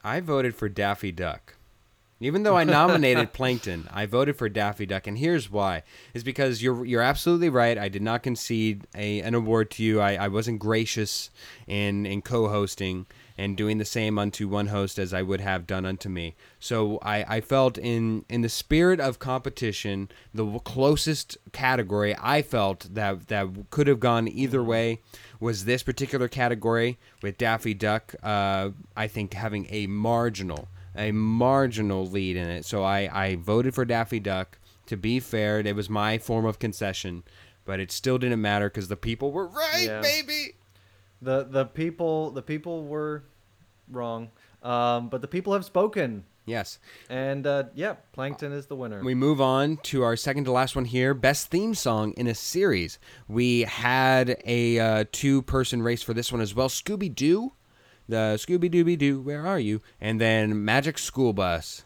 Speaker 1: I voted for Daffy Duck. Even though I nominated Plankton, I voted for Daffy Duck, and here's why: is because you're you're absolutely right. I did not concede a, an award to you. I, I wasn't gracious in in co-hosting and doing the same unto one host as I would have done unto me. So I, I felt in in the spirit of competition, the closest category I felt that that could have gone either way was this particular category with Daffy Duck. Uh, I think having a marginal a marginal lead in it. So I, I voted for Daffy Duck. To be fair, it was my form of concession, but it still didn't matter because the people were right,
Speaker 2: Yeah.
Speaker 1: baby.
Speaker 2: The the people the people were wrong, um, but the people have spoken,
Speaker 1: Yes.
Speaker 2: and uh, yeah, Plankton is the winner.
Speaker 1: We move on to our second to last one here best theme song in a series. We had a uh, two person race for this one as well Scooby Doo, the Scooby Dooby Doo, where are you? And then Magic School Bus.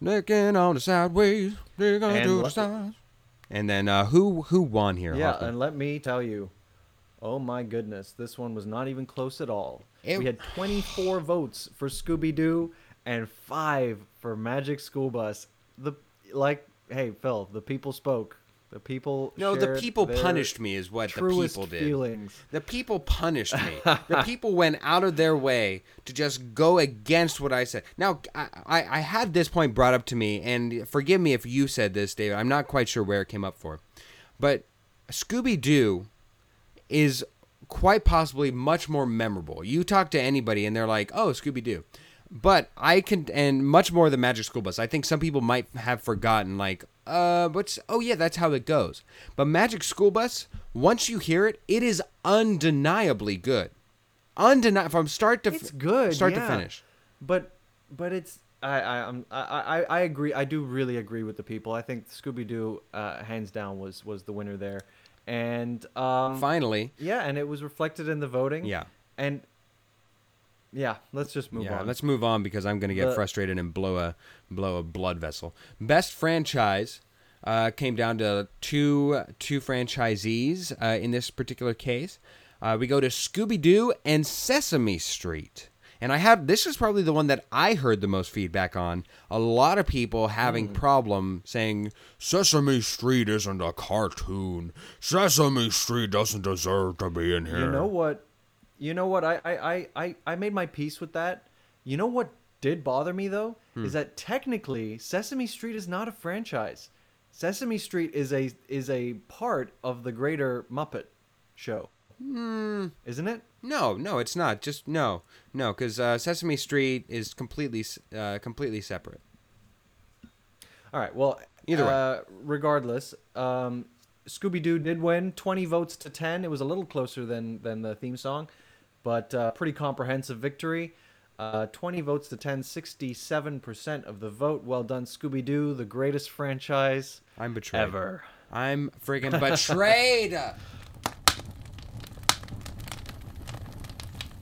Speaker 1: Looking on the sideways, they're gonna
Speaker 2: And
Speaker 1: do the stars. And then uh, who who won here?
Speaker 2: yeah,
Speaker 1: Hoffman?
Speaker 2: and let me tell you, oh my goodness, this one was not even close at all.
Speaker 1: It-
Speaker 2: we had 24 votes for Scooby Doo and five for Magic School Bus. The like, hey Phil, the people spoke. The people.
Speaker 1: no, the people punished me, is what the people did.
Speaker 2: feelings.
Speaker 1: The people punished me. the people went out of their way to just go against what I said. Now, I, I, I had this point brought up to me, and forgive me if you said this, David. I'm not quite sure where it came up for. But Scooby Doo is quite possibly much more memorable. You talk to anybody, and they're like, oh, Scooby Doo. But I can, and much more the Magic School Bus. I think some people might have forgotten, like, uh, what's, oh yeah, that's how it goes. But Magic School Bus, once you hear it, it is undeniably good. Undeniable from start to
Speaker 2: It's good,
Speaker 1: start to finish.
Speaker 2: But but it's I I I'm- I I I agree. I do really agree with the people. I think Scooby Doo, uh, hands down, was was the winner there, and um,
Speaker 1: Finally,
Speaker 2: yeah, and it was reflected in the voting.
Speaker 1: Yeah.
Speaker 2: and yeah, let's just move
Speaker 1: yeah,
Speaker 2: on.
Speaker 1: let's move on because I'm going to get
Speaker 2: The-
Speaker 1: frustrated and blow a blow a blood vessel. Best franchise uh, came down to two two franchisees uh, in this particular case. Uh, we go to Scooby Doo and Sesame Street. And I had this is probably the one that I heard the most feedback on. A lot of people having problem saying Sesame Street isn't a cartoon. Sesame Street doesn't deserve to be in here.
Speaker 2: You know what? You know what? I, I, I, I, I made my peace with that. You know what did bother me though
Speaker 1: Hmm.
Speaker 2: is that technically Sesame Street is not a franchise. Sesame Street is a is a part of the greater Muppet show,
Speaker 1: Hmm.
Speaker 2: isn't it?
Speaker 1: No, no, it's not. Just no, no, because uh, Sesame Street is completely, uh, completely separate.
Speaker 2: All right. Well,
Speaker 1: Either way.
Speaker 2: uh, regardless, um, Scooby Doo did win, twenty votes to ten. It was a little closer than than the theme song, but uh, pretty comprehensive victory. Uh, 20 votes to 10, 67% of the vote. Well done, Scooby Doo, the greatest franchise
Speaker 1: I'm betrayed.
Speaker 2: ever.
Speaker 1: I'm friggin' betrayed.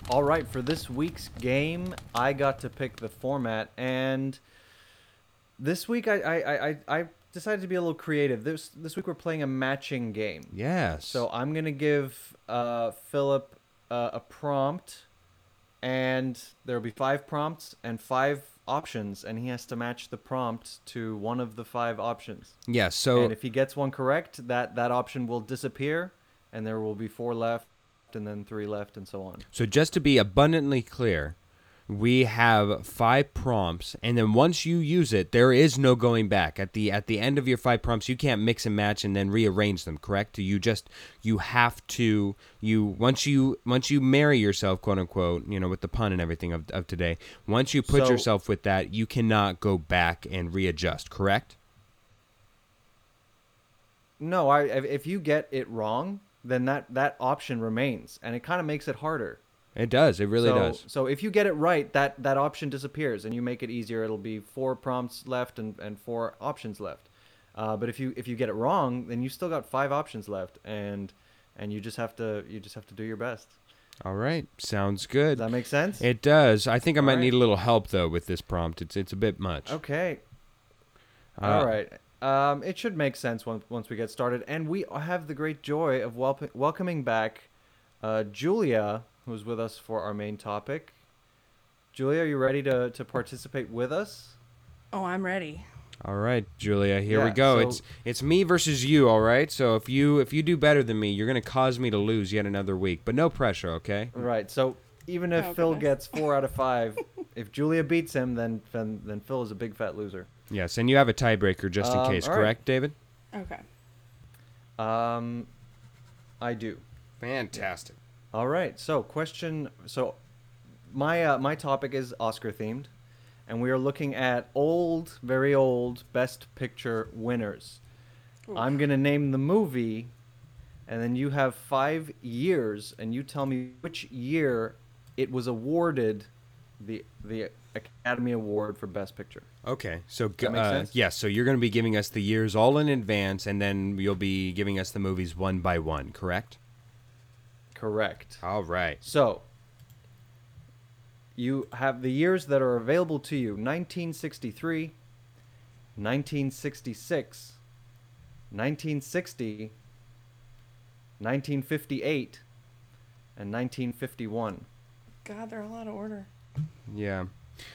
Speaker 2: All right, for this week's game, I got to pick the format, and this week I I, I, I- decided to be a little creative. This this week we're playing a matching game.
Speaker 1: yes.
Speaker 2: So I'm gonna give uh, Philip uh, a prompt, and there'll be five prompts and five options, and he has to match the prompt to one of the five options.
Speaker 1: yes. So
Speaker 2: and if he gets one correct, that that option will disappear, and there will be four left, and then three left, and so on.
Speaker 1: So just to be abundantly clear, we have five prompts, and then once you use it, there is no going back. At the at the end of your five prompts, you can't mix and match and then rearrange them. Correct? You just you have to you once you once you marry yourself, quote unquote, you know, with the pun and everything of, of today. Once you put
Speaker 2: So-
Speaker 1: yourself with that, you cannot go back and readjust. Correct?
Speaker 2: No, I if if you get it wrong, then that that option remains, and it kind of makes it harder.
Speaker 1: It does. It really
Speaker 2: so,
Speaker 1: does.
Speaker 2: So if you get it right, that that option disappears, and you make it easier. It'll be four prompts left and, and four options left. Uh, but if you if you get it wrong, then you still got five options left, and and you just have to you just have to do your best.
Speaker 1: All right. Sounds
Speaker 2: Does
Speaker 1: good.
Speaker 2: that makes sense?
Speaker 1: It does. I think I might
Speaker 2: right.
Speaker 1: need a little help though with this prompt. It's it's a bit much.
Speaker 2: okay.
Speaker 1: Uh,
Speaker 2: All right. Um, it should make sense once once we get started, and we have the great joy of welp- welcoming back uh, Julia, who's with us for our main topic. Julia, are you ready to, to participate with us?
Speaker 3: Oh, I'm ready.
Speaker 1: All right, Julia, here we go.
Speaker 2: so-
Speaker 1: It's it's me versus you, all right? So if you if you do better than me, you're going to cause me to lose yet another week. But no pressure, okay?
Speaker 2: Right. So even if
Speaker 3: Oh,
Speaker 2: Phil
Speaker 3: goodness.
Speaker 2: gets four out of five, if Julia beats him, then then then Phil is a big fat loser.
Speaker 1: Yes, and you have a tiebreaker just in
Speaker 2: Um,
Speaker 1: case,
Speaker 2: all right.
Speaker 1: correct, David?
Speaker 3: Okay.
Speaker 2: Um, I do.
Speaker 1: Fantastic.
Speaker 2: All right. So question. So my uh, my topic is Oscar themed, and we are looking at old, very old Best Picture winners.
Speaker 3: Ooh.
Speaker 2: I'm gonna name the movie, and then you have five years, and you tell me which year it was awarded the the Academy Award for Best Picture.
Speaker 1: Okay, so
Speaker 2: that make
Speaker 1: uh,
Speaker 2: sense?
Speaker 1: yes, so you're going to be giving us the years all in advance, and then you'll be giving us the movies one by one, correct?
Speaker 2: Correct.
Speaker 1: All right.
Speaker 2: So, you have the years that are available to you 1963, 1966, 1960, 1958, and 1951.
Speaker 3: God, they're all out of order.
Speaker 1: Yeah.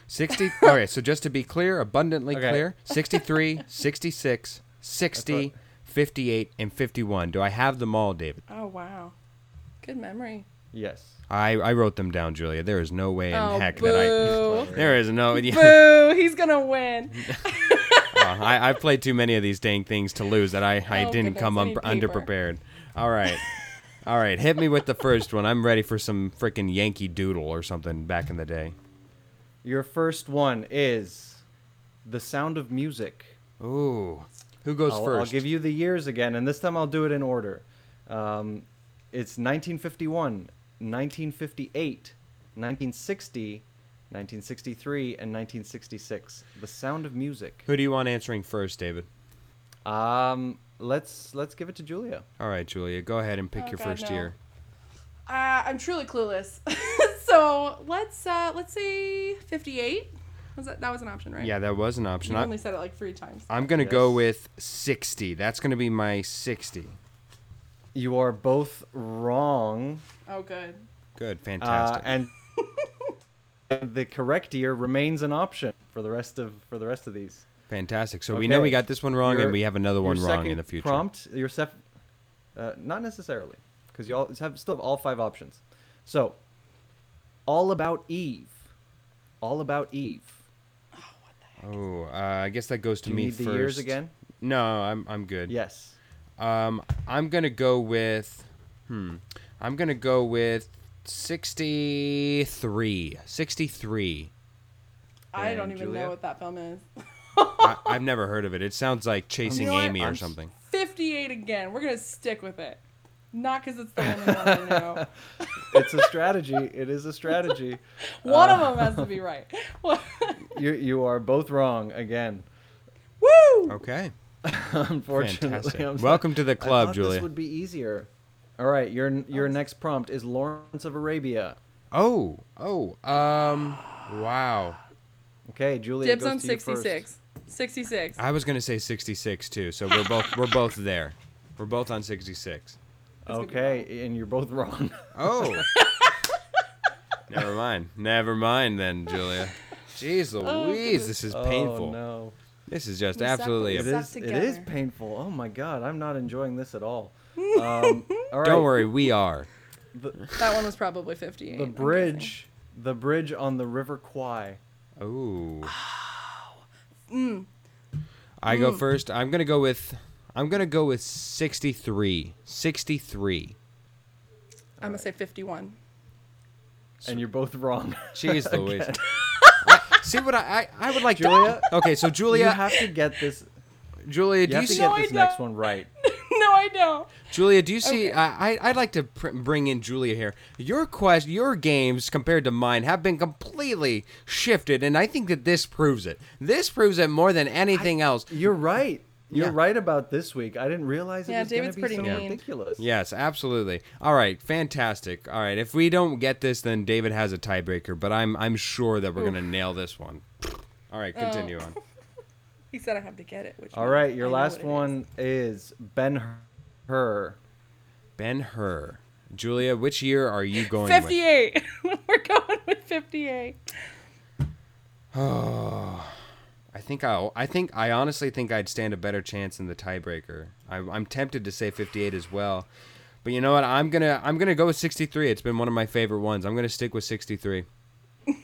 Speaker 1: 60 All right, so just to be clear, abundantly
Speaker 2: Okay.
Speaker 1: clear, 63, 66, 60, 58 and 51. Do I have them all, David?
Speaker 3: Oh wow, good memory.
Speaker 2: Yes.
Speaker 1: I, I wrote them down, Julia. There is no way in
Speaker 3: oh
Speaker 1: heck
Speaker 3: boo!
Speaker 1: that I There is no yeah.
Speaker 3: boo! He's gonna win.
Speaker 1: Uh, I I've played too many of these dang things to lose that I, I
Speaker 3: Oh,
Speaker 1: didn't
Speaker 3: goodness,
Speaker 1: come
Speaker 3: I
Speaker 1: un-
Speaker 3: need paper.
Speaker 1: underprepared. All right. All right, hit me with the first one. I'm ready for some freaking Yankee Doodle or something back in the day.
Speaker 2: Your first one is The Sound of Music.
Speaker 1: Ooh. Who goes
Speaker 2: I'll,
Speaker 1: 1st
Speaker 2: I'll give you the years again, and this time I'll do it in order. Um, it's 1951, 1958, 1960, 1963, and 1966. The Sound of Music.
Speaker 1: Who do you want answering first, David?
Speaker 2: Um, let's let's give it to Julia.
Speaker 1: All right, Julia, go ahead and pick
Speaker 3: Oh,
Speaker 1: your
Speaker 3: God,
Speaker 1: first
Speaker 3: no.
Speaker 1: year.
Speaker 3: Uh, I'm truly clueless. so let's uh, let's say 58. Was that that was an option, right?
Speaker 1: Yeah, that was an option.
Speaker 3: You
Speaker 1: I,
Speaker 3: only said it like three times.
Speaker 1: I'm going to go with 60. That's going to be my 60.
Speaker 2: You are both wrong,
Speaker 3: Oh, good.
Speaker 1: Good,
Speaker 2: uh,
Speaker 1: fantastic.
Speaker 2: and the correct year remains an option for the rest of for the rest of these.
Speaker 1: fantastic. So we know we got this one wrong
Speaker 2: Your-
Speaker 1: and we have another
Speaker 2: Your
Speaker 1: one wrong in the future.
Speaker 2: Prompt your sef- uh, not necessarily, because you all have still have all five options. So All About Eve. All About Eve.
Speaker 1: Oh, what the heck? Oh, uh, I guess that goes to
Speaker 2: Do you
Speaker 1: me
Speaker 2: need the years again?
Speaker 1: No, I'm I'm good.
Speaker 2: Yes.
Speaker 1: Um, I'm gonna go with, hmm, I'm gonna go with 63. 63.
Speaker 3: I don't
Speaker 2: And
Speaker 3: even
Speaker 2: Julia?
Speaker 3: know what that film is.
Speaker 1: I, I've never heard of it. It sounds like Chasing
Speaker 3: You know what?
Speaker 1: Amy or
Speaker 2: I'm
Speaker 1: something.
Speaker 3: 58 again. We're gonna stick with it. Not because it's the only one I know.
Speaker 2: It's a strategy. it is a strategy.
Speaker 3: One
Speaker 2: Uh,
Speaker 3: of them has to be right.
Speaker 2: You you are both wrong again.
Speaker 3: Woo!
Speaker 1: Okay.
Speaker 2: Unfortunately, I'm.
Speaker 1: Welcome to the club,
Speaker 2: thought
Speaker 1: Julia.
Speaker 2: This would be easier. All right, your your next prompt is Lawrence of Arabia.
Speaker 1: Oh, oh, um, wow.
Speaker 2: Okay, Julia.
Speaker 3: Dibs
Speaker 2: goes
Speaker 3: on
Speaker 2: to you first.
Speaker 3: 66. 66.
Speaker 1: I was gonna say 66 too, so we're both we're both there. We're both on 66.
Speaker 3: gonna be
Speaker 2: Okay, and you're both wrong.
Speaker 1: Oh. Never mind. Never mind then, Julia. Jeez Louise, this is painful.
Speaker 2: Oh no.
Speaker 1: This is just
Speaker 3: We suck
Speaker 1: absolutely.
Speaker 3: with
Speaker 2: It
Speaker 1: A,
Speaker 3: Suck
Speaker 2: is. It is
Speaker 3: together.
Speaker 2: painful. Oh my god, I'm not enjoying this at all. Um, all right.
Speaker 1: don't worry, we are.
Speaker 2: The,
Speaker 3: That one was probably 58.
Speaker 2: the
Speaker 3: I'm
Speaker 2: bridge, the bridge on the River Kwai.
Speaker 1: Ooh.
Speaker 3: Mm.
Speaker 1: I go first. I'm gonna go with. I'm gonna go with 63. 63.
Speaker 3: I'm gonna say 51.
Speaker 2: And you're both wrong.
Speaker 1: Jeez Louise.
Speaker 2: Again.
Speaker 1: See what I, I I would like
Speaker 2: Julia?
Speaker 1: to. Okay, so Julia
Speaker 2: You
Speaker 1: Julia,
Speaker 2: have to get this.
Speaker 1: Julia,
Speaker 2: You
Speaker 1: do
Speaker 2: have
Speaker 1: you
Speaker 2: to
Speaker 1: see?
Speaker 2: get
Speaker 3: No,
Speaker 2: this next one right.
Speaker 3: no, I don't.
Speaker 1: Julia, do you see?
Speaker 3: Okay.
Speaker 1: I, I I'd like to pr- bring in Julia here. Your quest, your games compared to mine have been completely shifted, and I think that this proves it. This proves it more than anything else.
Speaker 2: You're right. You're
Speaker 1: Yeah.
Speaker 2: right about this week. I didn't realize it
Speaker 3: Yeah,
Speaker 2: was
Speaker 3: David's
Speaker 2: going to be
Speaker 3: pretty
Speaker 2: so
Speaker 3: mean.
Speaker 2: ridiculous.
Speaker 1: Yes, absolutely. All right, fantastic. All right, if we don't get this, then David has a tiebreaker, but I'm I'm sure that we're gonna nail this one. All right, oh. continue on.
Speaker 3: He said I have to get it. Which
Speaker 2: All
Speaker 3: means
Speaker 2: your
Speaker 3: I
Speaker 2: last
Speaker 3: what it is.
Speaker 2: one is Ben Hur.
Speaker 1: Ben Hur. Julia, which year are you going with?
Speaker 3: 58. We're going with 58.
Speaker 1: Oh, I think I I think I honestly think I'd stand a better chance in the tiebreaker. I'm I'm tempted to say 58 as well, but you know what? I'm gonna I'm gonna go with 63. It's been one of my favorite ones. I'm gonna stick with 63.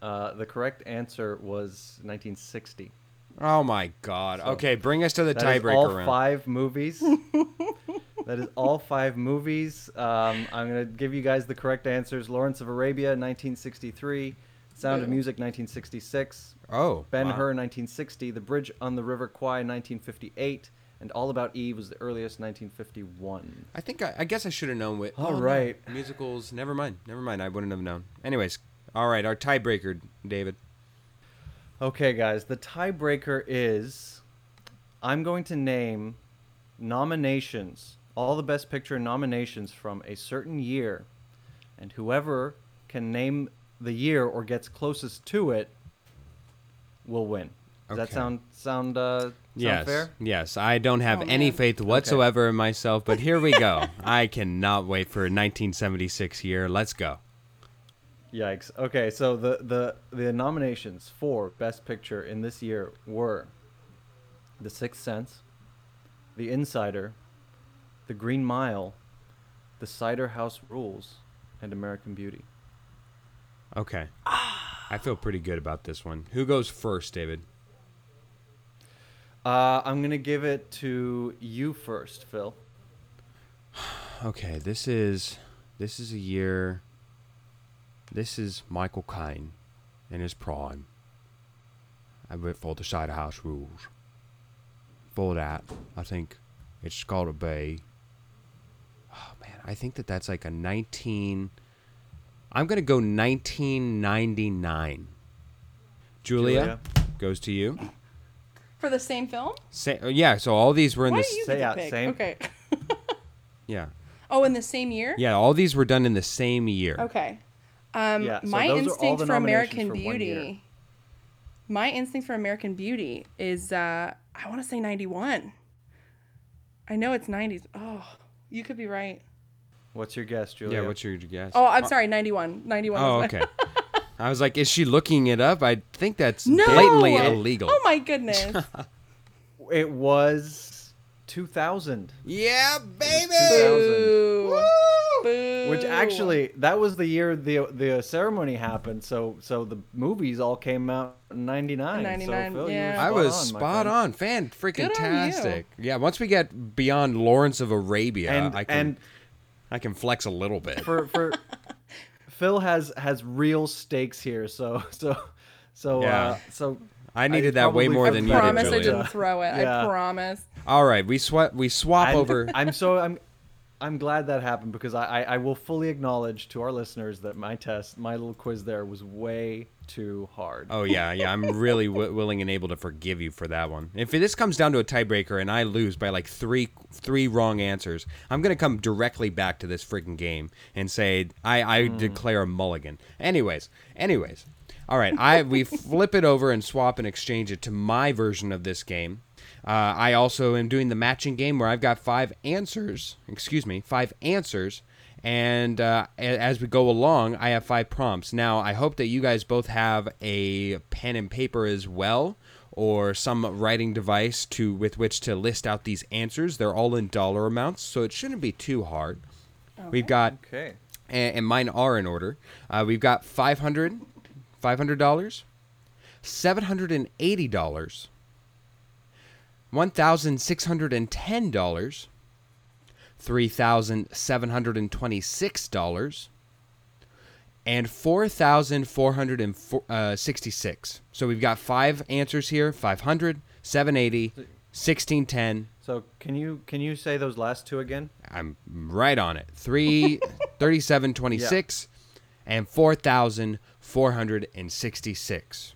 Speaker 2: Uh, the correct answer was 1960.
Speaker 1: Oh my God.
Speaker 2: So,
Speaker 1: okay, bring us to the tiebreaker
Speaker 2: all
Speaker 1: round.
Speaker 2: five movies. that is all five movies. Um, I'm going to give you guys the correct answers. Lawrence of Arabia, 1963. Sound of Music, 1966.
Speaker 1: Oh,
Speaker 2: Ben
Speaker 1: wow.
Speaker 2: Hur, 1960. The Bridge on the River Kwai, 1958. And All About Eve was the earliest, 1951.
Speaker 1: I think I, I guess I should have known. With
Speaker 2: All
Speaker 1: oh, no,
Speaker 2: right.
Speaker 1: musicals. Never mind. Never mind. I wouldn't have known. Anyways, all right. Our tiebreaker, David.
Speaker 2: Okay, guys, the tiebreaker is I'm going to name nominations, all the Best Picture nominations from a certain year, and whoever can name the year or gets closest to it will win. Does that sound sound uh, sound
Speaker 1: yes.
Speaker 2: fair?
Speaker 1: Yes. I don't have
Speaker 3: Oh,
Speaker 1: any
Speaker 3: man.
Speaker 1: faith whatsoever in myself, but here we go. I cannot wait for 1976 year. Let's go.
Speaker 2: Yikes. Okay, so the the the nominations for Best Picture in this year were The Sixth Sense, The Insider, The Green Mile, The Cider House Rules, and American Beauty.
Speaker 1: Okay. I feel pretty good about this one. Who goes first, David?
Speaker 2: Uh, I'm gonna give it to you first, Phil.
Speaker 1: Okay, this is this is a year. This is Michael Caine in his prime. I went for the Cider House Rules. For that, I think it's a bay. Oh man, I think that that's like a 19. I'm gonna go 1999. Julia,
Speaker 2: Julia.
Speaker 1: goes to you.
Speaker 3: For the same film?
Speaker 1: Say, uh, yeah, so all these were in
Speaker 3: Why
Speaker 1: this.
Speaker 3: do you
Speaker 2: Say
Speaker 3: get to
Speaker 2: out,
Speaker 3: pick?
Speaker 2: same.
Speaker 3: Okay.
Speaker 1: Yeah,
Speaker 3: Oh, in the same year?
Speaker 1: yeah, all these were done in the same year.
Speaker 3: Okay. Um,
Speaker 2: Yeah, so
Speaker 3: my
Speaker 2: those are all
Speaker 3: instinct
Speaker 2: the
Speaker 3: for
Speaker 2: nominations
Speaker 3: American
Speaker 2: for one year.
Speaker 3: Beauty. My instinct for American Beauty is uh, I want to say 91. I know it's 90s. Oh, you could be right.
Speaker 2: What's your guess, Julia?
Speaker 1: Yeah, what's your guess?
Speaker 3: Oh, I'm sorry, 91. 91.
Speaker 1: Oh, okay. I was like, is she looking it up? I think that's
Speaker 3: No.
Speaker 1: blatantly illegal.
Speaker 3: Oh my goodness.
Speaker 2: It was 2000,
Speaker 1: Yeah, baby.
Speaker 2: 2000.
Speaker 3: Boo. Boo.
Speaker 2: Which actually, that was the year the the ceremony happened. So so the movies all came out in '99.
Speaker 3: 99,
Speaker 2: so, Phil,
Speaker 3: yeah.
Speaker 2: you
Speaker 1: I
Speaker 2: were
Speaker 1: was
Speaker 2: spot on, my
Speaker 1: spot
Speaker 2: friend.
Speaker 1: on, fan freaking
Speaker 3: Good on you.
Speaker 1: tastic. Yeah, once we get beyond Lawrence of Arabia,
Speaker 2: And
Speaker 1: I can
Speaker 2: and
Speaker 1: I can flex a little bit.
Speaker 2: for for Phil has has real stakes here. So so so
Speaker 1: Yeah.
Speaker 2: uh, so
Speaker 1: I needed that way more
Speaker 2: felt
Speaker 1: than you did, I
Speaker 3: promise I didn't throw it.
Speaker 2: Yeah.
Speaker 3: I promise.
Speaker 1: All right, we swap we swap
Speaker 2: I'm,
Speaker 1: over.
Speaker 2: I'm so I'm I'm glad that happened because I, I I will fully acknowledge to our listeners that my test my little quiz there was way too hard.
Speaker 1: Oh yeah, yeah. I'm really w- willing and able to forgive you for that one. If this comes down to a tiebreaker and I lose by like three three wrong answers, I'm gonna come directly back to this freaking game and say I I declare a mulligan. Anyways, anyways. All right, I we flip it over and swap and exchange it to my version of this game. Uh, I also am doing the matching game where I've got five answers. Excuse me, five answers and uh, as we go along, I have five prompts. Now, I hope that you guys both have a pen and paper as well, or some writing device to with which to list out these answers. They're all in dollar amounts, so it shouldn't be too hard. We've got,
Speaker 2: Okay.
Speaker 1: and, and mine are in order. Uh, we've got 500 $500, $780, $1,610, $3,726, and 4,466. So we've got five answers here 500, 780, 1610.
Speaker 2: So can you can you say those last two again?
Speaker 1: I'm right on it. 3, 3726, and 4,466.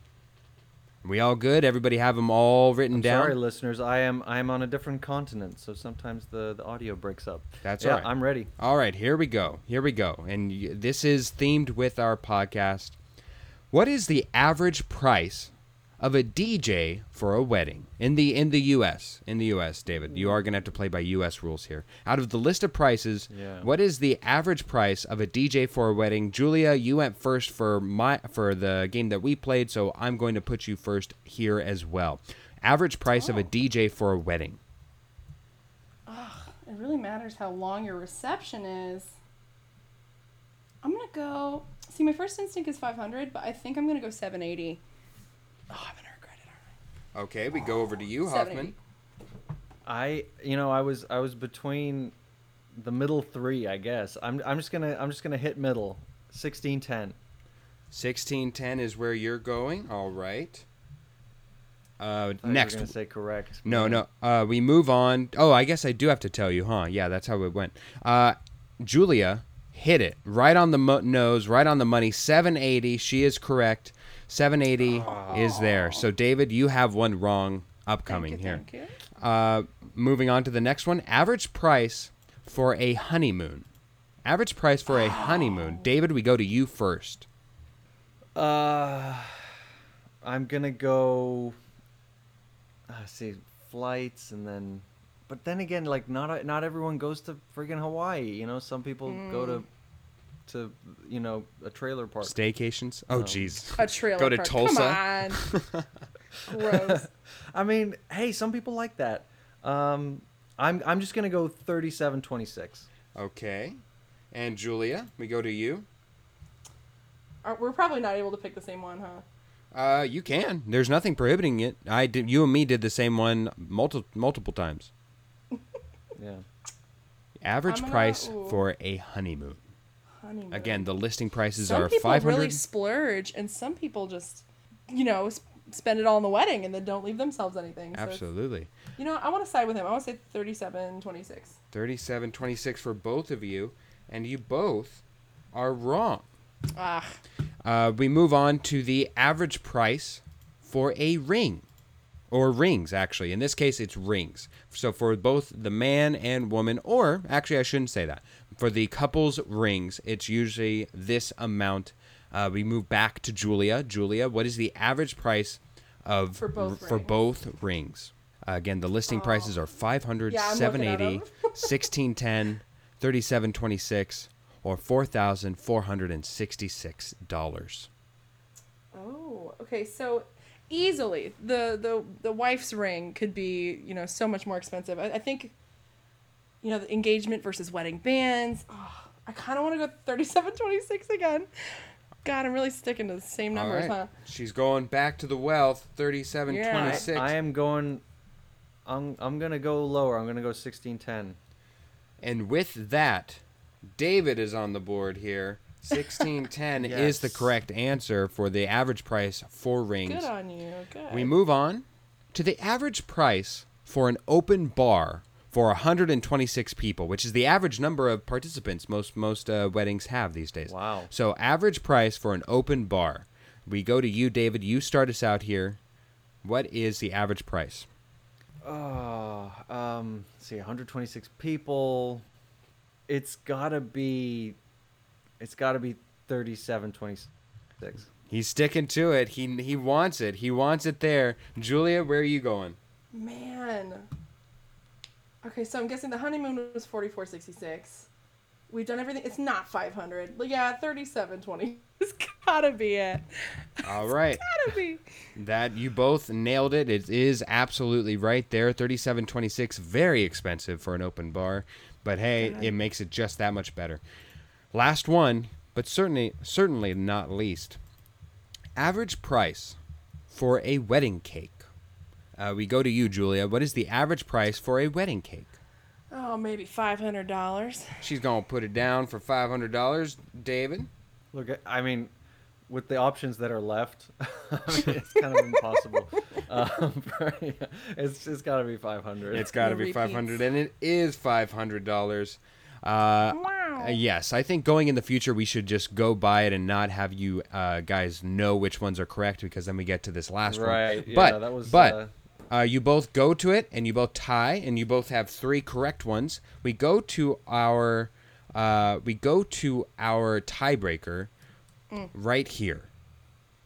Speaker 1: We all good? Everybody have them all written down?
Speaker 2: Sorry, listeners. I am I am on a different continent, so sometimes the, the audio breaks up.
Speaker 1: That's
Speaker 2: yeah,
Speaker 1: right.
Speaker 2: I'm ready.
Speaker 1: All right, here we go. Here we go. And y- this is themed with our podcast. What is the average price of a DJ for a wedding in the in the US? In the US, David, you are going to have to play by US rules here. Out of the list of prices,
Speaker 2: Yeah.
Speaker 1: what is the average price of a DJ for a wedding? Julia, you went first for my for the game that we played, so I'm going to put you first here as well. Average price of a
Speaker 3: Oh.
Speaker 1: DJ for a wedding.
Speaker 3: It really matters how long your reception is. I'm gonna go. See, my first instinct is 500, but I think I'm gonna go 780. Oh, I'm gonna regret it. aren't
Speaker 1: Okay, we go over to you, Hoffman.
Speaker 2: I you know I was I was between the middle three, I guess. I'm I'm just gonna I'm just gonna hit middle. Sixteen ten.
Speaker 1: 1610 is where you're going. All right. Uh,
Speaker 2: I
Speaker 1: next.
Speaker 2: was gonna say correct.
Speaker 1: No, no. Uh, we move on. Oh, I guess I do have to tell you, huh? Yeah, that's how it went. Uh, Julia hit it right on the mo- nose, right on the money. 780. She is correct. 780 is there. So, David, you have one wrong upcoming
Speaker 3: Thank you,
Speaker 1: here.
Speaker 3: thank you.
Speaker 1: Uh, moving on to the next one. Average price for a honeymoon. Average price for a honeymoon. David, we go to you first.
Speaker 2: Uh, I'm gonna go. Uh, see flights and then, but then again, like not not everyone goes to friggin' Hawaii. You know, some people go to, to you know a trailer park.
Speaker 1: Staycations. Oh,
Speaker 2: No.
Speaker 1: jeez.
Speaker 3: A trailer
Speaker 1: Go to
Speaker 3: park.
Speaker 1: Tulsa.
Speaker 3: Come on. Gross.
Speaker 2: I mean, hey, some people like that. Um, I'm I'm just gonna go thirty-seven twenty-six.
Speaker 1: Okay. And Julia, we go to you.
Speaker 3: Are- We're probably not able to pick the same one, huh?
Speaker 1: Uh, you can. There's nothing prohibiting it. I did. You and me did the same one multiple multiple times.
Speaker 2: Yeah.
Speaker 1: Average
Speaker 3: gonna-
Speaker 1: price
Speaker 3: ooh.
Speaker 1: for a honeymoon.
Speaker 3: Honeymoon.
Speaker 1: Again, the listing prices
Speaker 3: some
Speaker 1: are five hundred.
Speaker 3: really splurge, and some people just, you know, s- spend it all on the wedding and then don't leave themselves anything. So
Speaker 1: Absolutely.
Speaker 3: you know, I want to side with him. I want to say 37, 26.
Speaker 1: Thirty-seven twenty-six for both of you, and you both are wrong.
Speaker 3: Ah,
Speaker 1: Uh, we move on to the average price for a ring, or rings, actually. In this case, it's rings. So for both the man and woman, or actually, I shouldn't say that. For the couple's rings, it's usually this amount. Uh, we move back to Julia. Julia, what is the average price of
Speaker 3: For both
Speaker 1: for
Speaker 3: rings.
Speaker 1: both rings? Uh, again, the listing prices are 500,
Speaker 3: Yeah, I'm looking at
Speaker 1: 780,
Speaker 3: 'em.
Speaker 1: 1610, 3726, or $4,466.
Speaker 3: oh, okay. So easily, the the the wife's ring could be, you know, so much more expensive. I, I think, you know, the engagement versus wedding bands. Oh, I kind of want to go 3726 again. God, I'm really sticking to the same numbers,
Speaker 1: right.
Speaker 3: huh?
Speaker 1: She's going back to the wealth. 3726.
Speaker 3: Yeah.
Speaker 2: I. I am going. I'm I'm gonna go lower. I'm gonna go 1610.
Speaker 1: And with that, David is on the board here. 1610 is the correct answer for the average price for rings.
Speaker 3: Good on you. Good.
Speaker 1: We move on to the average price for an open bar for 126 people, which is the average number of participants most most uh, weddings have these days.
Speaker 2: Wow.
Speaker 1: So average price for an open bar. We go to you, David. You start us out here. What is the average price?
Speaker 2: Oh, um, let's see, 126 people. It's gotta be. It's gotta be 3726.
Speaker 1: He's sticking to it. He he wants it. He wants it there. Julia, where are you going?
Speaker 3: Man. Okay, so I'm guessing the honeymoon was 44.66. We've done everything. It's not 500. Like, Yeah, 37.20. It's gotta be it.
Speaker 1: All right.
Speaker 3: Gotta be.
Speaker 1: That you both nailed it. It is absolutely right there. Thirty-seven twenty-six, very expensive for an open bar, but hey, it makes it just that much better. Last one, but certainly certainly not least. Average price for a wedding cake. Uh, we go to you, Julia. What is the average price for a wedding cake?
Speaker 3: Oh, maybe $500.
Speaker 1: She's gonna put it down for five hundred dollars. David.
Speaker 2: Look, I mean, with the options that are left, I mean, it's kind of impossible. Um, it's it's gotta be 500.
Speaker 1: It's got to be
Speaker 3: repeats.
Speaker 1: five hundred, and it is five hundred dollars. Uh,
Speaker 3: Wow.
Speaker 1: yes, I think going in the future we should just go by it and not have you uh, guys know which ones are correct because then we get to this last
Speaker 2: right.
Speaker 1: one.
Speaker 2: Yeah,
Speaker 1: but
Speaker 2: that was.
Speaker 1: but
Speaker 2: uh,
Speaker 1: uh, you both go to it and you both tie and you both have three correct ones. We go to our uh, we go to our tiebreaker right here.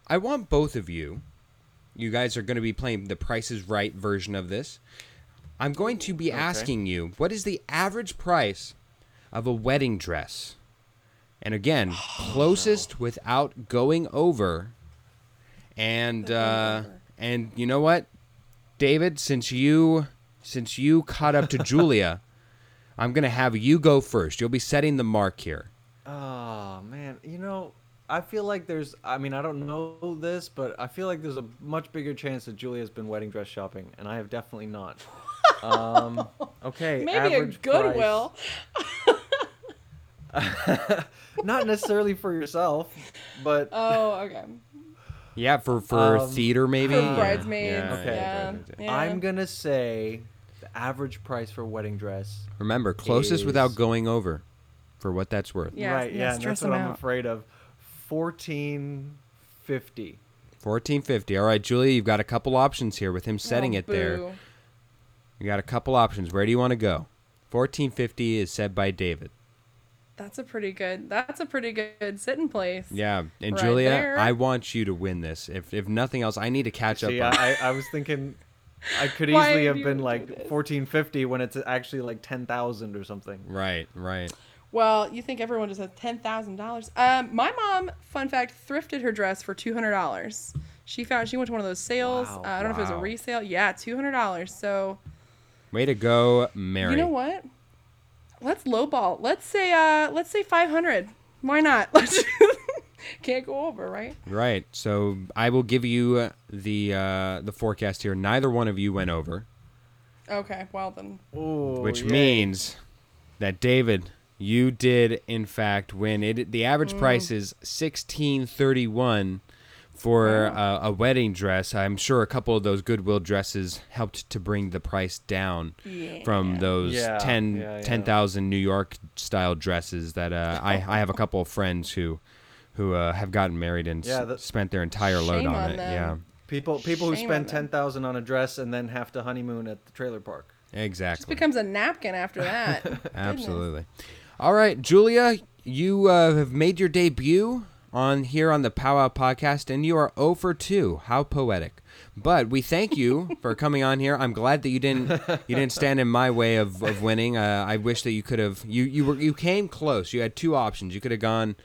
Speaker 1: I want both of you. You guys are going to be playing the Price is Right version of this. I'm going to be
Speaker 2: Okay.
Speaker 1: asking you what is the average price of a wedding dress? And again, closest without going over. And uh, and you know what, David, since you since you caught up to Julia, I'm gonna have you go first. You'll be setting the mark here.
Speaker 2: Oh man, you know, I feel like there's. I mean, I don't know this, but I feel like there's a much bigger chance that Julia's been wedding dress shopping, and I have definitely not. Um, okay,
Speaker 3: Maybe a Goodwill.
Speaker 2: not necessarily for yourself, but
Speaker 3: Oh, okay.
Speaker 1: Yeah, for for
Speaker 2: Um,
Speaker 1: theater maybe.
Speaker 3: For
Speaker 1: Yeah,
Speaker 3: bridesmaids.
Speaker 1: yeah,
Speaker 2: Okay.
Speaker 3: Yeah.
Speaker 1: yeah.
Speaker 3: yeah.
Speaker 2: I'm gonna say the average price for a wedding dress.
Speaker 1: Remember, closest without
Speaker 2: Is-
Speaker 1: going over, for what that's worth.
Speaker 3: Yeah,
Speaker 2: right,
Speaker 3: yeah,
Speaker 2: yeah, and
Speaker 3: stress
Speaker 2: that's what
Speaker 3: them
Speaker 2: I'm
Speaker 3: out.
Speaker 2: afraid of. Fourteen fifty.
Speaker 1: Fourteen fifty. All right, Julia, you've got a couple options here with him setting
Speaker 3: Oh,
Speaker 1: it there.
Speaker 3: boo.
Speaker 1: You got a couple options. Where do you want to go? Fourteen fifty is said by David.
Speaker 3: That's a pretty good. That's a pretty good sitting place.
Speaker 1: Yeah, and
Speaker 3: Right
Speaker 1: Julia,
Speaker 3: there.
Speaker 1: I want you to win this. If if nothing else, I need to catch
Speaker 2: See,
Speaker 1: up. on
Speaker 2: I, I was thinking I could easily have been like
Speaker 3: this?
Speaker 2: fourteen fifty when it's actually like ten thousand or something.
Speaker 1: Right, right.
Speaker 3: Well, you think everyone just has ten thousand dollars? Um, my mom, fun fact, thrifted her dress for two hundred dollars. She found she went to one of those sales.
Speaker 2: Wow.
Speaker 3: Uh, I don't know if it was a resale. Yeah, two hundred dollars. So
Speaker 1: Way to go, Mary.
Speaker 3: you know what? Let's lowball. Let's say uh, let's say five hundred. Why not? Let's can't go over, right?
Speaker 1: Right. So I will give you uh, the uh, the forecast here. Neither one of you went over,
Speaker 3: Okay. Well then.
Speaker 2: Ooh,
Speaker 1: which
Speaker 2: yay.
Speaker 1: means that David, you did in fact win. It the average
Speaker 3: Mm.
Speaker 1: price is sixteen thirty one for uh, a wedding dress. I'm sure a couple of those Goodwill dresses helped to bring the price down
Speaker 3: Yeah.
Speaker 1: from those
Speaker 2: Yeah,
Speaker 1: 10
Speaker 2: yeah, yeah.
Speaker 1: 10,000 New York style dresses that uh, I I have a couple of friends who who uh, have gotten married and s-
Speaker 2: Yeah, that-
Speaker 1: spent their entire load on,
Speaker 3: on
Speaker 1: it.
Speaker 3: them.
Speaker 2: people people who spend
Speaker 3: on
Speaker 2: ten
Speaker 3: them.
Speaker 2: on a dress and then have to honeymoon at the trailer park.
Speaker 1: Yeah, exactly.
Speaker 3: Just becomes a napkin after that.
Speaker 1: Absolutely. All right, Julia, you uh, have made your debut on here on the Powwow podcast, and you are 0 for 2. How poetic! But we thank you for coming on here. I'm glad that you didn't you didn't stand in my way of, of winning. Uh, I wish that you could have you you were you came close. You had two options. You could have gone.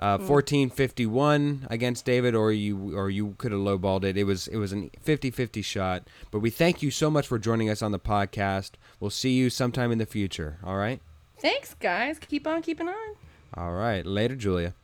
Speaker 1: Uh, 1451 against David or you or you could have lowballed it. It was it was an 50-50 shot. But we thank you so much for joining us on the podcast. We'll see you sometime in the future. All right?
Speaker 3: Thanks, guys. Keep on keeping on.
Speaker 1: All right. Later, Julia.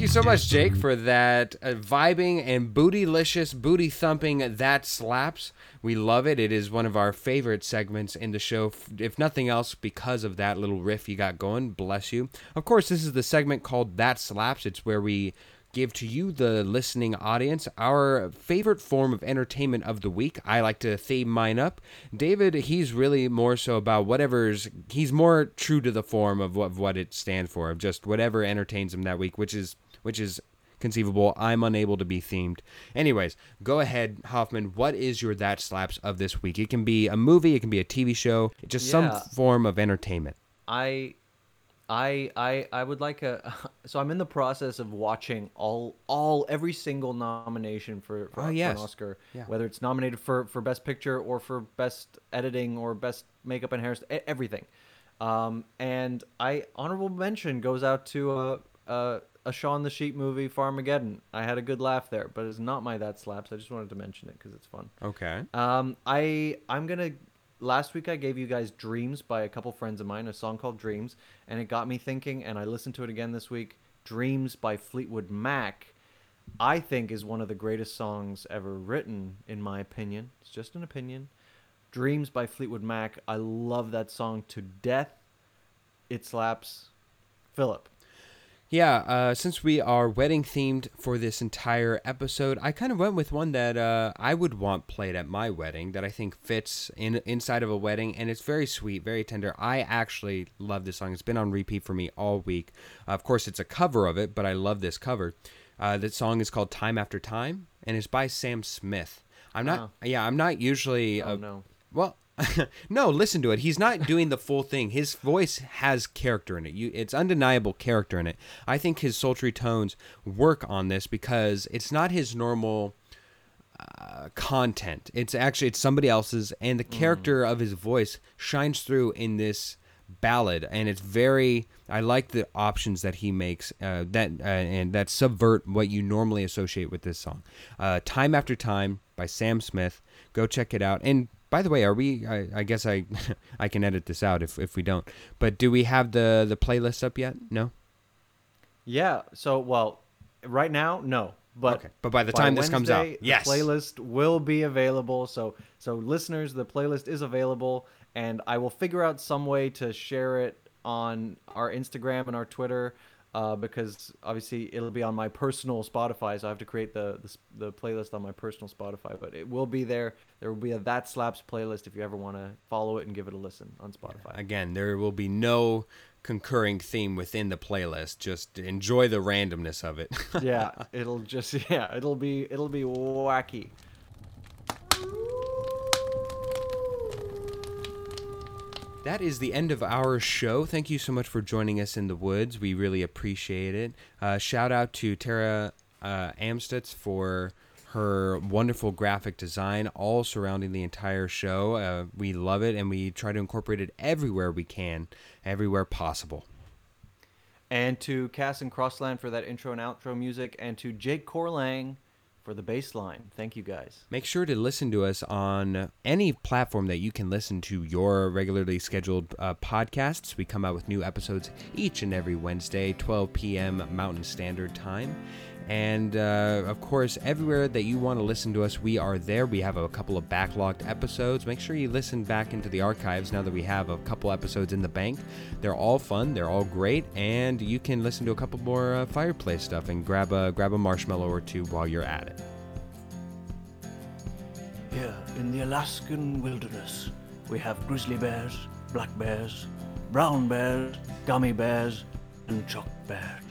Speaker 1: Thank you so much, Jake, for that uh, vibing and bootylicious, booty thumping that slaps. We love it. It is one of our favorite segments in the show, if nothing else, because of that little riff you got going. Bless you. Of course, this is the segment called That Slaps. It's where we give to you, the listening audience, our favorite form of entertainment of the week. I like to theme mine up. David, he's really more so about whatever's, he's more true to the form of what, of what it stands for, of just whatever entertains him that week, which is, which is conceivable. I'm unable to be themed. Anyways, go ahead, Hoffman. What is your that slaps of this week? It can be a movie, it can be a TV show, just some form of entertainment.
Speaker 2: I, I, I, I would like a. So I'm in the process of watching all, all, every single nomination for, for,
Speaker 1: Oh,
Speaker 2: for an Oscar,
Speaker 1: Yeah.
Speaker 2: whether it's nominated for for best picture or for best editing or best makeup and hair, everything. Um, and I honorable mention goes out to a a, a Shaun the Sheep movie, Farmageddon. I had a good laugh there, but it's not my that slaps. I just wanted to mention it because it's fun.
Speaker 1: Okay.
Speaker 2: Um, I I'm gonna. Last week I gave you guys "Dreams" by a couple friends of mine, a song called "Dreams," and it got me thinking. And I listened to it again this week. "Dreams" by Fleetwood Mac, I think is one of the greatest songs ever written, in my opinion. It's just an opinion. "Dreams" by Fleetwood Mac. I love that song to death. It slaps. Philip.
Speaker 1: Yeah, uh, since we are wedding themed for this entire episode, I kind of went with one that uh, I would want played at my wedding that I think fits in inside of a wedding, and it's very sweet, very tender. I actually love this song. It's been on repeat for me all week. of course, it's a cover of it, but I love this cover. Uh, that song is called "Time After Time," and it's by Sam Smith. I'm not, yeah, I'm not usually.
Speaker 2: Oh
Speaker 1: a-
Speaker 2: no.
Speaker 1: well, no, listen to it. He's not doing the full thing. His voice has character in it. You, it's undeniable character in it. I think his sultry tones work on this because it's not his normal uh, content. It's actually it's somebody else's, and the character of his voice shines through in this ballad, and it's very. I like the options that he makes uh, that uh, and that subvert what you normally associate with this song. Uh, time after time by Sam Smith. Go check it out. And by the way, are we? I, I guess I I can edit this out if if we don't. But do we have the the playlist up yet? No.
Speaker 2: Yeah. So well, right now, no. But
Speaker 1: Okay, but by the time this comes out,
Speaker 2: Wednesday,
Speaker 1: yes.
Speaker 2: the playlist will be available. So so listeners, the playlist is available, and I will figure out some way to share it on our Instagram and our Twitter. Uh, because obviously it'll be on my personal Spotify, so I have to create the, the the playlist on my personal Spotify. But it will be there. There will be a that slaps playlist if you ever want to follow it and give it a listen on Spotify.
Speaker 1: Again, there will be no concurring theme within the playlist. Just enjoy the randomness of it.
Speaker 2: yeah, it'll just yeah, it'll be it'll be wacky.
Speaker 1: That is the end of our show. Thank you so much for joining us in the woods. We really appreciate it. Uh, shout out to Tara uh, Amstutz for her wonderful graphic design, all surrounding the entire show. Uh, we love it, and we try to incorporate it everywhere we can, everywhere possible.
Speaker 2: And to Cass and Crossland for that intro and outro music, and to Jake Corlang for the bass line. Thank you guys.
Speaker 1: Make sure to listen to us on any platform that you can listen to your regularly scheduled uh, podcasts. We come out with new episodes each and every Wednesday, 12 p.m. Mountain Standard Time. And uh, of course, everywhere that you want to listen to us, we are there. We have a couple of backlogged episodes. Make sure you listen back into the archives now that we have a couple episodes in the bank. They're all fun, they're all great, and you can listen to a couple more uh, fireplace stuff and grab a grab a marshmallow or two while you're at it.
Speaker 4: Here in the Alaskan wilderness, we have grizzly bears, black bears, brown bears, gummy bears, and chalk bears.